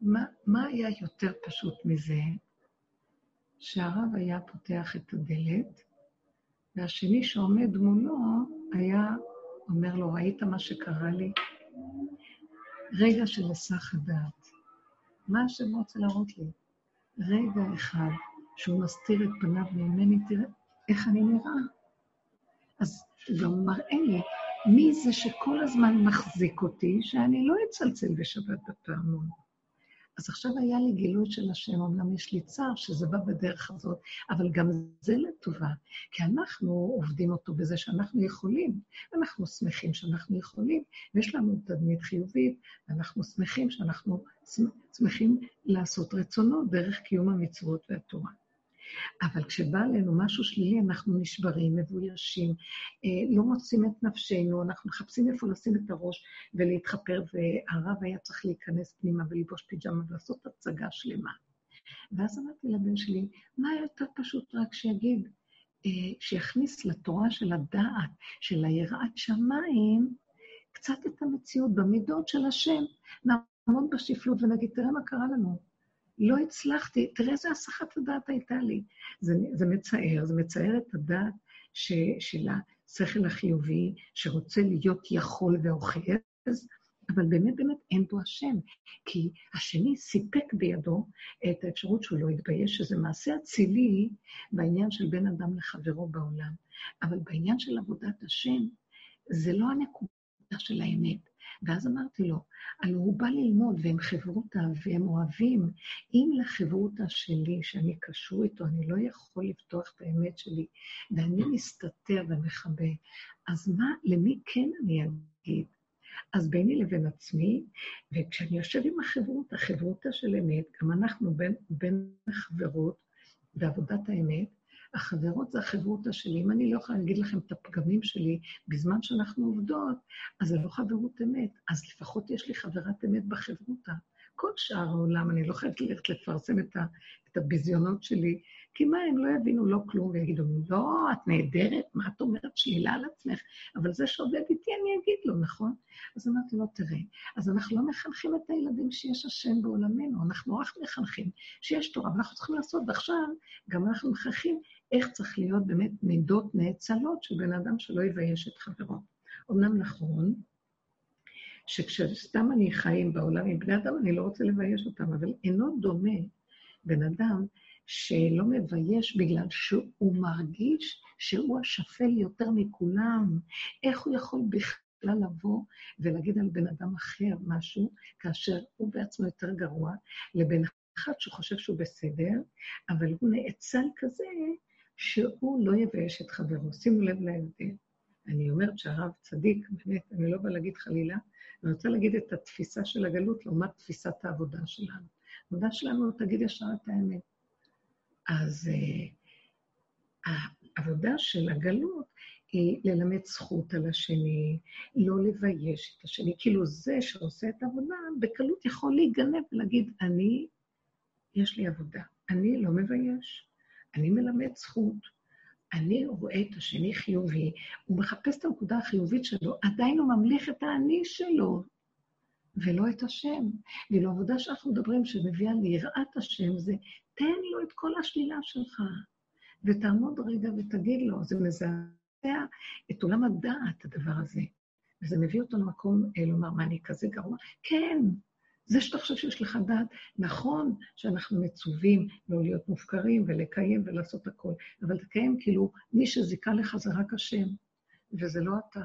מה, מה היה יותר פשוט מזה שהרב היה פותח את הדלת, והשני שעומד מולו היה אומר לו, ראית מה שקרה לי? רגע של היסח הדעת. מה השם רוצה להראות לי? רגע אחד שהוא מסתיר את פניו ממני, תראה איך אני נראה. אז הוא גם מראה לי מי זה שכל הזמן מחזיק אותי, שאני לא אצלצל בשבת בפעמון. אז עכשיו היה לי גילוי של השם, אמנם יש לי צער שזה בא בדרך הזאת, אבל גם זה לטובה, כי אנחנו עובדים אותו בזה שאנחנו יכולים, אנחנו שמחים שאנחנו יכולים, ויש לנו תדמית חיובית, ואנחנו שמחים שאנחנו שמחים לעשות רצונות דרך קיום המצוות והתורה. אבל כשבא עלינו משהו שלילי, אנחנו נשברים, מבוישים, אה, לא מוצאים את נפשנו, אנחנו מחפשים איפה לשים את הראש ולהתחפר, והרב היה צריך להיכנס פנימה ולבוש פיג'מה ולעשות הצגה שלמה. ואז אמרתי לבן שלי, מה יותר פשוט רק שיגיד, אה, שיכניס לתורה של הדעת, של היראת שמיים, קצת את המציאות במידות של השם. נעמוד בשפלות ונגיד, תראה מה קרה לנו. לא הצלחתי, תראה איזה הסחת הדעת הייתה לי. זה, זה מצער, זה מצער את הדעת ש, של השכל החיובי, שרוצה להיות יכול ואוחז, אבל באמת באמת אין בו השם, כי השני סיפק בידו את האפשרות שהוא לא יתבייש, שזה מעשה אצילי בעניין של בין אדם לחברו בעולם. אבל בעניין של עבודת השם, זה לא הנקודה של האמת. ואז אמרתי לו, הלוא הוא בא ללמוד והם חברותא והם אוהבים. אם לחברותא שלי, שאני קשור איתו, אני לא יכול לפתוח את האמת שלי, ואני מסתתר ומכבה, אז מה, למי כן אני אגיד? אז ביני לבין עצמי, וכשאני יושב עם החברות, החברותא של אמת, גם אנחנו בין, בין החברות ועבודת האמת, החברות זה החברותא שלי. אם אני לא יכולה להגיד לכם את הפגמים שלי בזמן שאנחנו עובדות, אז זה לא חברות אמת. אז לפחות יש לי חברת אמת בחברותא. כל שאר העולם, אני לא חייבת ללכת לפרסם את, ה, את הביזיונות שלי, כי מה, הם לא יבינו לא כלום ויגידו, לא, את נהדרת, מה את אומרת שלילה על עצמך? אבל זה שעובד איתי, אני אגיד לו, נכון? אז אמרתי לו, תראה, אז אנחנו לא מחנכים את הילדים שיש השם בעולמנו, אנחנו רק מחנכים שיש תורה, ואנחנו צריכים לעשות, ועכשיו גם אנחנו מחנכים איך צריך להיות באמת מידות נאצלות של בן אדם שלא יבייש את חברו. אמנם נכון, שכשסתם אני חיים בעולם עם בני אדם, אני לא רוצה לבייש אותם, אבל אינו דומה בן אדם שלא מבייש בגלל שהוא מרגיש שהוא השפל יותר מכולם. איך הוא יכול בכלל לבוא ולהגיד על בן אדם אחר משהו, כאשר הוא בעצמו יותר גרוע, לבין אחד שחושב שהוא בסדר, אבל הוא נאצל כזה שהוא לא יבייש את חברו. שימו לב להבדל. אני אומרת שהרב צדיק, באמת, אני לא באה להגיד חלילה, אני רוצה להגיד את התפיסה של הגלות לעומת תפיסת העבודה שלנו. העבודה שלנו תגיד ישר את האמת. אז uh, העבודה של הגלות היא ללמד זכות על השני, לא לבייש את השני. כאילו זה שעושה את העבודה, בקלות יכול להיגנב ולהגיד, אני, יש לי עבודה, אני לא מבייש. אני מלמד זכות, אני רואה את השני חיובי, הוא מחפש את הנקודה החיובית שלו, עדיין הוא ממליך את האני שלו, ולא את השם. ואילו העבודה שאנחנו מדברים, שמביאה ליראת השם, זה תן לו את כל השלילה שלך, ותעמוד רגע ותגיד לו, זה מזעזע את עולם הדעת, הדבר הזה. וזה מביא אותו למקום אה, לומר, מה, אני כזה גרוע? כן, זה שאתה חושב שיש לך דעת, נכון שאנחנו מצווים לא להיות מופקרים ולקיים ולעשות הכול, אבל תקיים כאילו מי שזיכה לך זה רק השם, וזה לא אתה.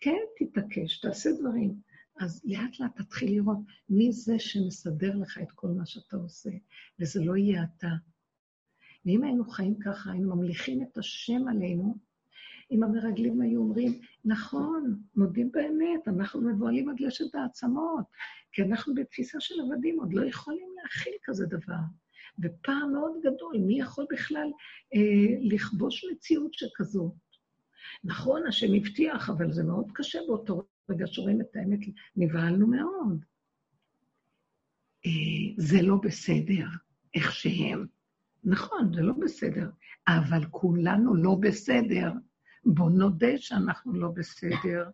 כן, תתעקש, תעשה דברים. אז לאט לאט תתחיל לראות מי זה שמסדר לך את כל מה שאתה עושה, וזה לא יהיה אתה. ואם היינו חיים ככה, היינו ממליכים את השם עלינו, אם המרגלים היו אומרים, נכון, מודים באמת, אנחנו מבוהלים עד לשת העצמות, כי אנחנו בתפיסה של עבדים עוד לא יכולים להכיל כזה דבר. ופער מאוד גדול, מי יכול בכלל אה, לכבוש מציאות שכזו? נכון, השם הבטיח, אבל זה מאוד קשה באותו רגע שרואים את האמת, נבהלנו מאוד. אה, זה לא בסדר, איך שהם. נכון, זה לא בסדר, אבל כולנו לא בסדר. בואו נודה שאנחנו לא בסדר,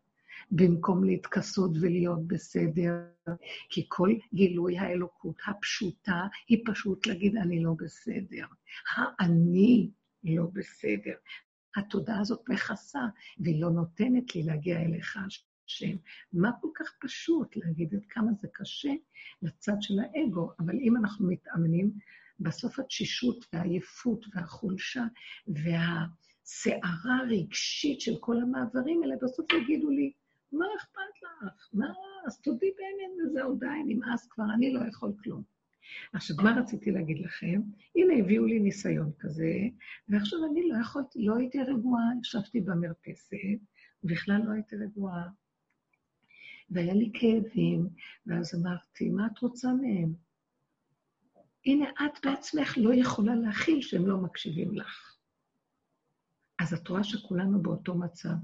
במקום להתכסות ולהיות בסדר, כי כל גילוי האלוקות הפשוטה היא פשוט להגיד, אני לא בסדר. האני לא בסדר. התודעה הזאת מכסה, והיא לא נותנת לי להגיע אליך, השם. מה כל כך פשוט להגיד עד כמה זה קשה לצד של האגו, אבל אם אנחנו מתאמנים, בסוף התשישות והעייפות והחולשה והסערה הרגשית של כל המעברים האלה, בסוף יגידו לי, מה אכפת לך? מה? אז תודי באמת וזהו, די, נמאס כבר, אני לא יכול כלום. עכשיו, מה רציתי להגיד לכם? הנה, הביאו לי ניסיון כזה, ועכשיו אני לא יכולתי, לא הייתי רגועה, ישבתי במרפסת, בכלל לא הייתי רגועה. והיה לי כאבים, ואז אמרתי, מה את רוצה מהם? הנה, את בעצמך לא יכולה להכיל שהם לא מקשיבים לך. אז את רואה שכולנו באותו מצב.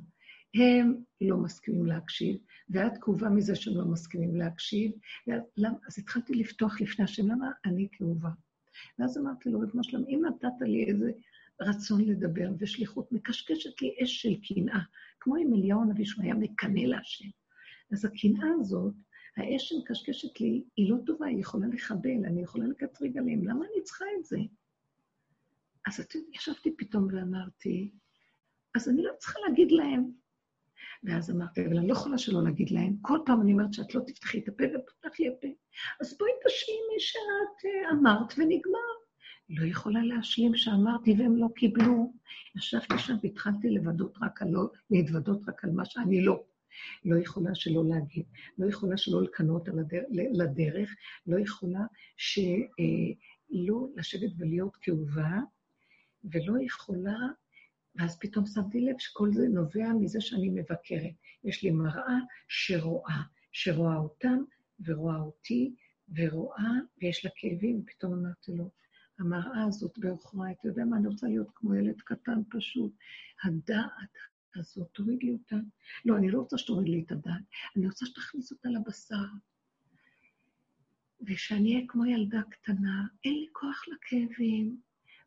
הם לא מסכימים להקשיב, ואת כאובה מזה שהם לא מסכימים להקשיב. למה? אז התחלתי לפתוח לפני השם, למה אני כאובה? ואז אמרתי לו, ריבונו שלום, אם נתת לי איזה רצון לדבר ושליחות, מקשקשת לי אש של קנאה, כמו עם אליהו הנביא שהוא היה מקנא להשם. אז הקנאה הזאת, האש שמקשקשת לי, היא לא טובה, היא יכולה לחבל, אני יכולה לקטריג עליהם, למה אני צריכה את זה? אז ישבתי פתאום ואמרתי, אז אני לא צריכה להגיד להם. ואז אמרתי, אבל אני לא יכולה שלא להגיד להם. כל פעם אני אומרת שאת לא תפתחי את הפה ופותח לי הפה. אז בואי תשלימי שאת uh, אמרת ונגמר. לא יכולה להשלים שאמרתי והם לא קיבלו. ישבתי שם והתחלתי לבדות רק על, לא, להתוודות רק על מה שאני לא. לא יכולה שלא להגיד, לא יכולה שלא לקנות לדרך, לא יכולה שלא לשבת ולהיות כאובה, ולא יכולה, ואז פתאום שמתי לב שכל זה נובע מזה שאני מבקרת. יש לי מראה שרואה, שרואה אותם ורואה אותי, ורואה, ויש לה כאבים, ופתאום אמרתי לו, המראה הזאת בעוכריי, אתה יודע מה, אני רוצה להיות כמו ילד קטן פשוט. הדעת הזאת, תוריד לי אותה. לא, אני לא רוצה שתוריד לי את הדעת, אני רוצה שתכניס אותה לבשר. ושאני אהיה כמו ילדה קטנה, אין לי כוח לכאבים,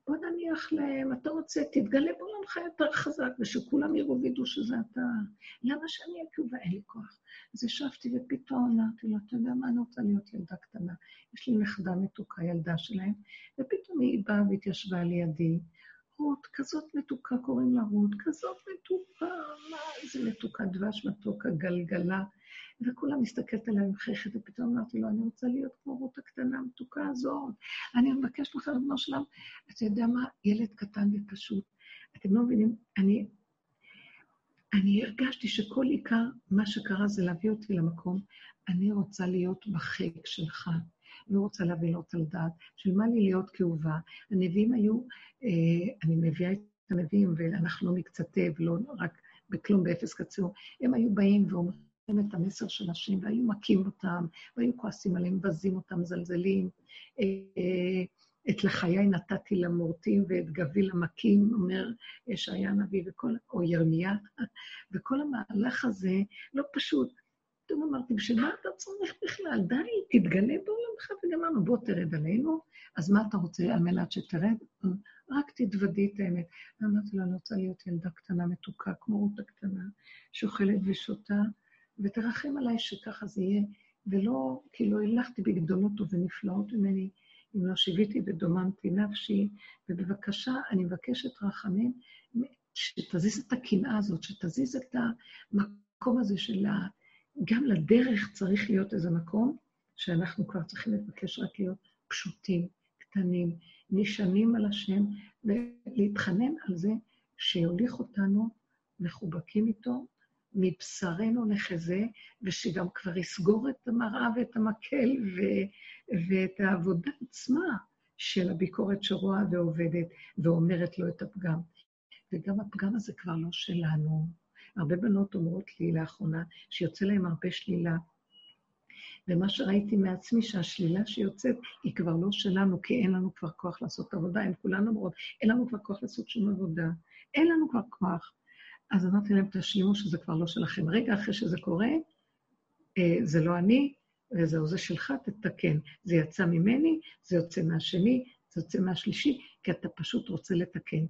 בוא נניח להם, אתה רוצה, תתגלה בעולמך יותר חזק, ושכולם יראו וידעו שזה אתה. למה שאני כאובה? אין לי כוח. אז ישבתי ופתאום אמרתי לו, אתה יודע מה, אני רוצה להיות ילדה קטנה. יש לי נכדה מתוקה, ילדה שלהם, ופתאום היא באה והתיישבה לידי, רות, כזאת מתוקה קוראים לה רות, כזאת מתוקה, מה, איזה מתוקה, דבש מתוקה, גלגלה. וכולם מסתכלת עליי מחייכת, ופתאום אמרתי לו, אני רוצה להיות כמו רות הקטנה המתוקה הזאת. אני מבקש לך, ריבונו שלם, אתה יודע מה? ילד קטן ופשוט. אתם לא מבינים, אני, אני הרגשתי שכל עיקר מה שקרה זה להביא אותי למקום, אני רוצה להיות בחיק שלך. לא רוצה להביא לו על דעת, של מה לי להיות כאובה. הנביאים היו, אה, אני מביאה את הנביאים, ואנחנו לא מקצתי ולא רק בכלום, באפס קצור, הם היו באים ואומרים את המסר של השם, והיו מכים אותם, והיו כועסים עליהם, מבזים אותם, מזלזלים. אה, את לחיי נתתי למורטים ואת גבי למכים, אומר ישעיה הנביא, וכל, או ירמיה, וכל המהלך הזה לא פשוט. פתאום אמרתי, בשביל מה אתה צריך בכלל? די, תתגלה בעולמך וגמרנו, בוא תרד עלינו. אז מה אתה רוצה על מנת שתרד? רק תתוודי את האמת. אמרתי לו, אני רוצה להיות ילדה קטנה, מתוקה, כמו רות הקטנה, שאוכלת ושותה, ותרחם עליי שככה זה יהיה, ולא, כי לא הלכתי בגדולות ובנפלאות ממני, אם לא שיוויתי ודוממתי נפשי, ובבקשה, אני מבקשת רחמים, שתזיז את הקנאה הזאת, שתזיז את המקום הזה של ה... גם לדרך צריך להיות איזה מקום שאנחנו כבר צריכים לבקש רק להיות פשוטים, קטנים, נשענים על השם, ולהתחנן על זה שיוליך אותנו מחובקים איתו, מבשרנו נחזה, ושגם כבר יסגור את המראה ואת המקל ו- ואת העבודה עצמה של הביקורת שרואה ועובדת ואומרת לו את הפגם. וגם הפגם הזה כבר לא שלנו. הרבה בנות אומרות לי לאחרונה שיוצא להן הרבה שלילה, ומה שראיתי מעצמי, שהשלילה שיוצאת היא כבר לא שלנו, כי אין לנו כבר כוח לעשות עבודה. הן כולן אומרות, אין לנו כבר כוח לעשות שום עבודה. אין לנו כבר כוח. אז אמרתי להם, תשלימו שזה כבר לא שלכם. רגע אחרי שזה קורה, אה, זה לא אני, וזהו, זה שלך, תתקן. זה יצא ממני, זה יוצא מהשני, זה יוצא מהשלישי, כי אתה פשוט רוצה לתקן.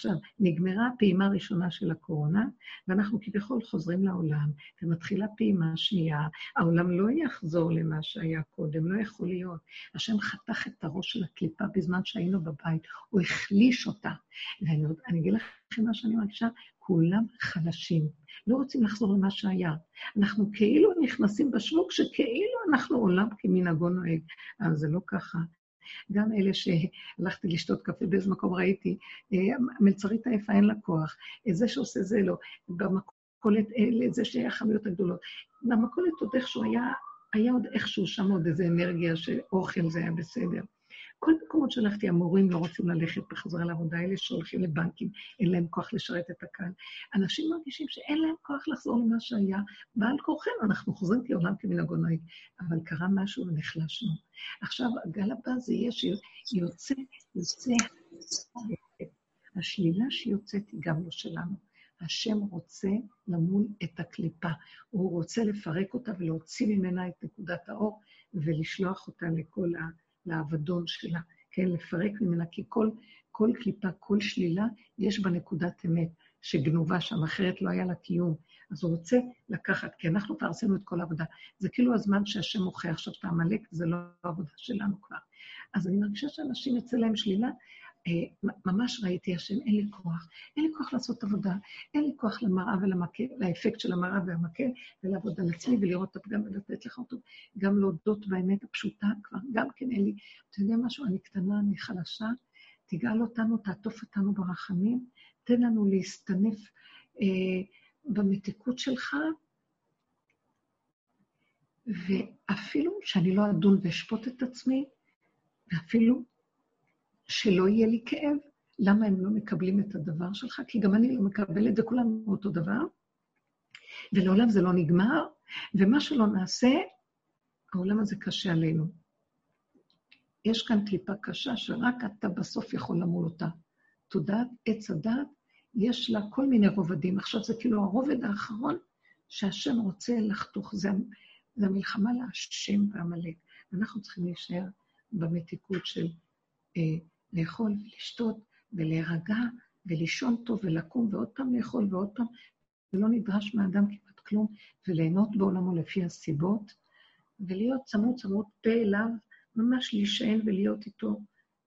עכשיו, נגמרה הפעימה הראשונה של הקורונה, ואנחנו כביכול חוזרים לעולם, ומתחילה פעימה שנייה. העולם לא יחזור למה שהיה קודם, לא יכול להיות. השם חתך את הראש של הקליפה בזמן שהיינו בבית, הוא החליש אותה. ואני אגיד לכם מה שאני מרגישה, כולם חלשים, לא רוצים לחזור למה שהיה. אנחנו כאילו נכנסים בשוק שכאילו אנחנו עולם כמנהגו נוהג, אבל זה לא ככה. גם אלה שהלכתי לשתות קפה, באיזה מקום ראיתי, אה, מלצרית עייפה אין לה כוח, זה שעושה זה לא, במכולת, אה, זה שהיה החנויות הגדולות. במכולת עוד איכשהו היה, היה עוד איכשהו שם עוד איזו אנרגיה שאוכל זה היה בסדר. כל מקומות שהלכתי, המורים לא רוצים ללכת בחזרה לעבודה, אלה שהולכים לבנקים, אין להם כוח לשרת את הקהל. אנשים מרגישים שאין להם כוח לחזור למה שהיה, בעל כורחנו, אנחנו חוזרים כעולם כמנהגו נוהג, אבל קרה משהו ונחלשנו. עכשיו, הגל הבא זה יהיה שיוצא, יוצא, השלילה שיוצאת היא גם לא שלנו. השם רוצה למול את הקליפה. הוא רוצה לפרק אותה ולהוציא ממנה את נקודת האור ולשלוח אותה לכל ה... לאבדון שלה, כן, לפרק ממנה, כי כל, כל קליפה, כל שלילה, יש בה נקודת אמת שגנובה שם, אחרת לא היה לה קיום. אז הוא רוצה לקחת, כי אנחנו כבר עשינו את כל העבודה. זה כאילו הזמן שהשם מוכיח עכשיו את העמלק, זה לא העבודה שלנו כבר. אז אני מרגישה שאנשים יוצא להם שלילה, ממש ראיתי, השם, אין לי כוח. אין לי כוח לעשות עבודה, אין לי כוח למראה ולמקל, לאפקט של המראה והמקל, ולעבוד על עצמי ולראות את הפגם ולתת לך אותו. גם להודות באמת הפשוטה כבר, גם כן אין לי. אתה יודע משהו, אני קטנה, אני חלשה, תגאל אותנו, תעטוף אותנו ברחמים, תן לנו להסתנף אה, במתיקות שלך, ואפילו שאני לא אדון ואשפוט את עצמי, ואפילו שלא יהיה לי כאב. למה הם לא מקבלים את הדבר שלך? כי גם אני לא מקבלת, וכולנו אותו דבר, ולעולם זה לא נגמר, ומה שלא נעשה, העולם הזה קשה עלינו. יש כאן קליפה קשה שרק אתה בסוף יכול למול אותה. תודעת עץ הדת, יש לה כל מיני רובדים. עכשיו זה כאילו הרובד האחרון שהשם רוצה לחתוך, זה, זה המלחמה להשם ועמלק. אנחנו צריכים להישאר במתיקות של אה, לאכול ולשתות ולהירגע ולישון טוב ולקום ועוד פעם לאכול ועוד פעם, ולא נדרש מהאדם כמעט כלום, וליהנות בעולמו לפי הסיבות, ולהיות צמוד צמוד פה אליו, ממש להישען ולהיות איתו,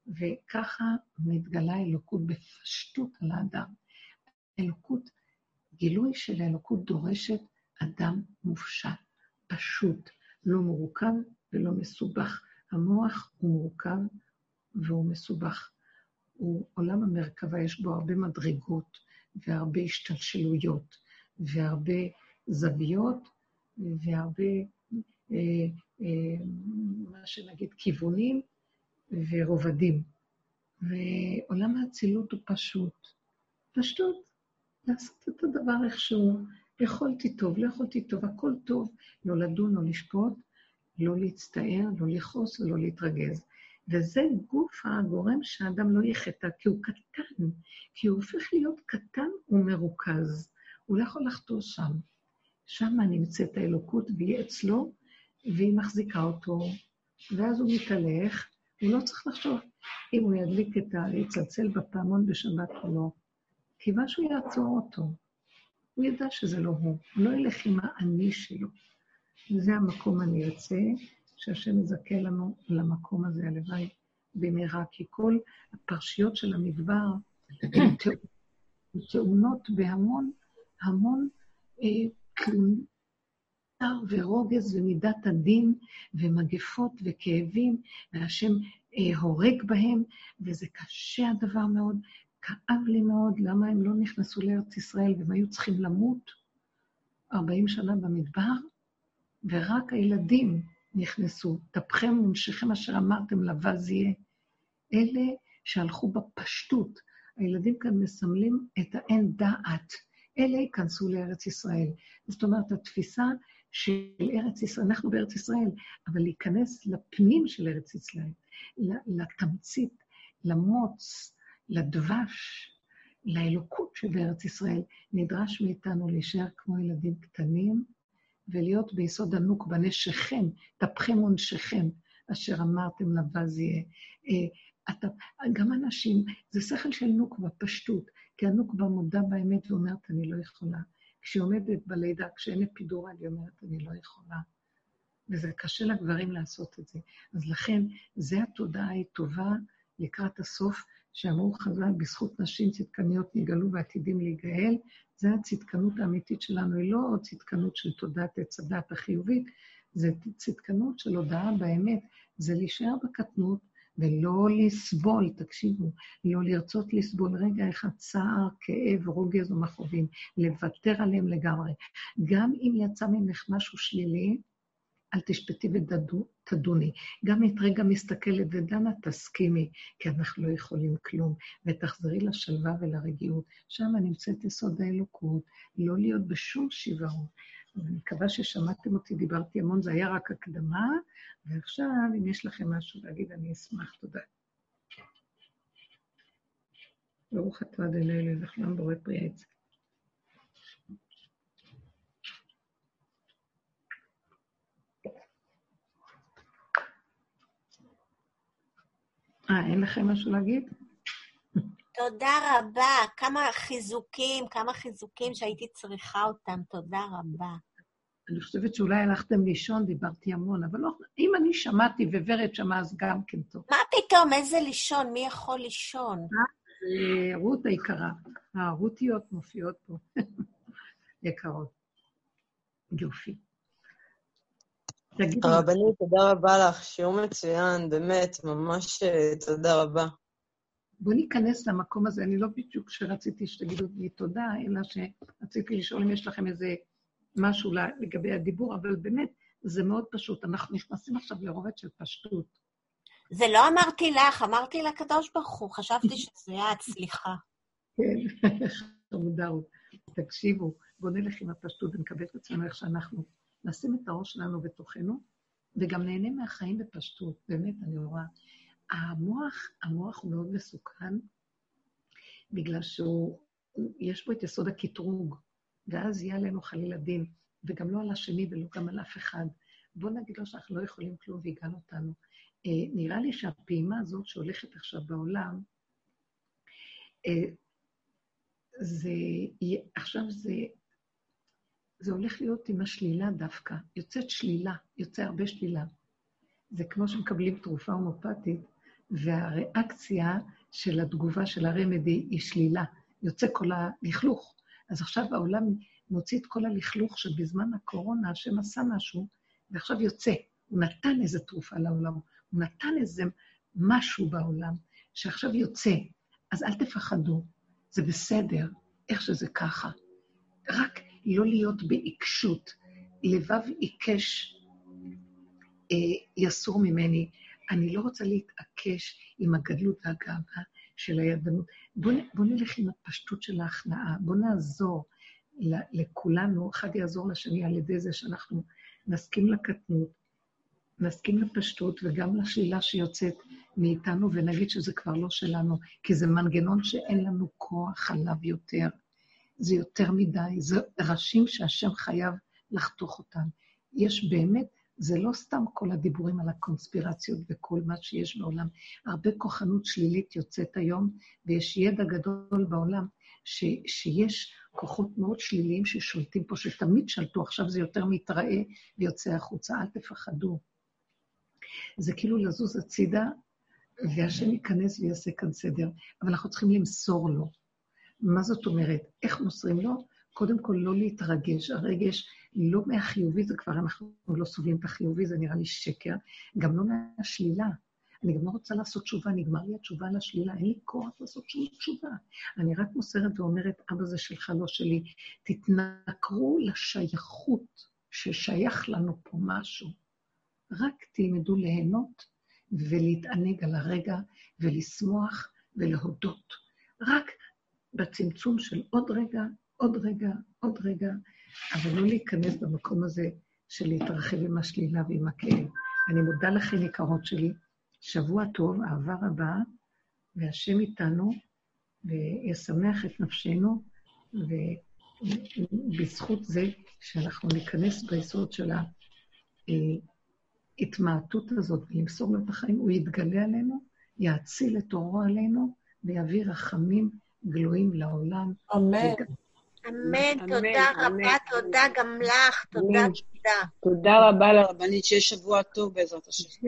וככה מתגלה אלוקות בפשטות על האדם. אלוקות, גילוי של האלוקות דורשת אדם מופשט, פשוט, לא מורכב ולא מסובך. המוח הוא מורכב והוא מסובך. הוא עולם המרכבה, יש בו הרבה מדרגות והרבה השתלשלויות והרבה זוויות והרבה, אה, אה, מה שנגיד, כיוונים ורובדים. ועולם האצילות הוא פשוט. פשוט לעשות את הדבר איכשהו. יכולתי טוב, לא יכולתי טוב, הכל טוב. לא לדון, לא לשפוט, לא להצטער, לא לכעוס ולא להתרגז. וזה גוף הגורם שהאדם לא יחטא, כי הוא קטן, כי הוא הופך להיות קטן ומרוכז. הוא לא יכול לחטוא שם. שם נמצאת האלוקות, והיא אצלו, והיא מחזיקה אותו, ואז הוא מתהלך, הוא לא צריך לחשוב אם הוא ידליק את ה... יצלצל בפעמון בשבת או לא, כי משהו יעצור אותו. הוא ידע שזה לא הוא, הוא לא ילך עם האני שלו. וזה המקום הנרצה, שהשם יזכה לנו למקום הזה, הלוואי במהרה, כי כל הפרשיות של המדבר טעונות בהמון, המון תלונר אה, ורוגז ומידת הדין ומגפות וכאבים, והשם אה, הורג בהם, וזה קשה הדבר מאוד. כאב לי מאוד למה הם לא נכנסו לארץ ישראל והם היו צריכים למות 40 שנה במדבר, ורק הילדים נכנסו. טפכם ונשיכם אשר אמרתם לבז יהיה. אלה שהלכו בפשטות. הילדים כאן מסמלים את האין דעת. אלה ייכנסו לארץ ישראל. זאת אומרת, התפיסה של ארץ ישראל. אנחנו בארץ ישראל, אבל להיכנס לפנים של ארץ ישראל, לתמצית, למוץ, לדבש, לאלוקות שבארץ ישראל, נדרש מאיתנו להישאר כמו ילדים קטנים ולהיות ביסוד הנוקבה, נשיכם, טפכם ונשיכם, אשר אמרתם לבז יהיה. אה, אתה, גם אנשים, זה שכל של נוקבה, פשטות, כי הנוקבה מודה באמת ואומרת, אני לא יכולה. כשהיא עומדת בלידה, כשאין אפידורל, היא אומרת, אני לא יכולה. וזה קשה לגברים לעשות את זה. אז לכן, זו התודעה היא טובה לקראת הסוף, שאמרו חז"ל, בזכות נשים צדקניות נגאלו ועתידים להיגאל, זה הצדקנות האמיתית שלנו, היא לא צדקנות של תודעת עץ הדת החיובית, זה צדקנות של הודעה באמת, זה להישאר בקטנות ולא לסבול, תקשיבו, לא לרצות לסבול רגע אחד צער, כאב, רוגז ומכאובים, לוותר עליהם לגמרי. גם אם יצא ממך משהו שלילי, אל תשפטי ותדוני. גם את רגע מסתכלת ודנה, תסכימי, כי אנחנו לא יכולים כלום, ותחזרי לשלווה ולרגיעות. שם נמצאת יסוד האלוקות, לא להיות בשום שיוורון. אני מקווה ששמעתם אותי, דיברתי המון, זה היה רק הקדמה, ועכשיו, אם יש לכם משהו להגיד, אני אשמח. תודה. ברוך אתה אדוני אלוהים וכולם בורא פרי העץ. אה, אין לכם משהו להגיד? תודה רבה. כמה חיזוקים, כמה חיזוקים שהייתי צריכה אותם. תודה רבה. אני חושבת שאולי הלכתם לישון, דיברתי המון, אבל לא, אם אני שמעתי וורד שמע, אז גם כן טוב. מה פתאום, איזה לישון? מי יכול לישון? אה, רות היקרה. הרותיות מופיעות פה. יקרות. יופי. הרבנית, תודה רבה לך, שיעור מצוין, באמת, ממש אה, תודה רבה. בואו ניכנס למקום הזה. אני לא בדיוק שרציתי שתגידו לי תודה, אלא שרציתי לשאול אם יש לכם איזה משהו לגבי הדיבור, אבל באמת, זה מאוד פשוט. אנחנו נכנסים עכשיו לרובד של פשטות. זה לא אמרתי לך, אמרתי לקדוש ברוך הוא, חשבתי שזה היה הצליחה. כן, חמודאות. תקשיבו, בואו נלך עם הפשטות ונקבל את עצמנו איך שאנחנו. נשים את הראש שלנו בתוכנו, וגם נהנה מהחיים בפשטות. באמת, אני רואה. המוח, המוח הוא מאוד מסוכן, בגלל שהוא, יש בו את יסוד הקטרוג, ואז יהיה עלינו חלילה דין, וגם לא על השני ולא גם על אף אחד. בואו נגיד לו שאנחנו לא יכולים כלום ויגאל אותנו. אה, נראה לי שהפעימה הזאת שהולכת עכשיו בעולם, אה, זה, עכשיו זה זה הולך להיות עם השלילה דווקא. יוצאת שלילה, יוצא הרבה שלילה. זה כמו שמקבלים תרופה הומופתית, והריאקציה של התגובה של הרמדי היא שלילה. יוצא כל הלכלוך. אז עכשיו העולם מוציא את כל הלכלוך שבזמן הקורונה השם עשה משהו, ועכשיו יוצא. הוא נתן איזו תרופה לעולם, הוא נתן איזה משהו בעולם, שעכשיו יוצא. אז אל תפחדו, זה בסדר, איך שזה ככה. רק לא להיות בעיקשות. לבב עיקש אה, יסור ממני. אני לא רוצה להתעקש עם הגדלות והגאווה של הידענות. בואו בוא נלך עם הפשטות של ההכנעה, בואו נעזור לכולנו, אחד יעזור לשני על ידי זה שאנחנו נסכים לקטנות, נסכים לפשטות וגם לשלילה שיוצאת מאיתנו, ונגיד שזה כבר לא שלנו, כי זה מנגנון שאין לנו כוח עליו יותר. זה יותר מדי, זה ראשים שהשם חייב לחתוך אותם. יש באמת, זה לא סתם כל הדיבורים על הקונספירציות וכל מה שיש בעולם. הרבה כוחנות שלילית יוצאת היום, ויש ידע גדול בעולם ש, שיש כוחות מאוד שליליים ששולטים פה, שתמיד שלטו, עכשיו זה יותר מתראה ויוצא החוצה. אל תפחדו. זה כאילו לזוז הצידה, והשם ייכנס ויעשה כאן סדר, אבל אנחנו צריכים למסור לו. מה זאת אומרת? איך מוסרים לו? קודם כל, לא להתרגש. הרגש לא מהחיובי, זה כבר אנחנו לא סובלים את החיובי, זה נראה לי שקר, גם לא מהשלילה. אני גם לא רוצה לעשות תשובה, נגמר לי התשובה על השלילה, אין לי כוח לעשות שום תשובה. אני רק מוסרת ואומרת, אבא זה שלך, לא שלי. תתנכרו לשייכות ששייך לנו פה משהו. רק תלמדו ליהנות ולהתענג על הרגע ולשמוח ולהודות. רק בצמצום של עוד רגע, עוד רגע, עוד רגע, אבל לא להיכנס במקום הזה של להתרחב עם השלילה ועם הכאב. אני מודה לכם, יקרות שלי, שבוע טוב, אהבה רבה, והשם איתנו, וישמח את נפשנו, ובזכות זה שאנחנו ניכנס ביסוד של ההתמעטות הזאת ולמסור לו את החיים, הוא יתגלה עלינו, יאציל את אורו עלינו, ויביא רחמים גלויים לעולם. אמן. אמן, תודה רבה, תודה גם לך, תודה, תודה. תודה רבה לרבנית, שיהיה שבוע טוב בעזרת השם.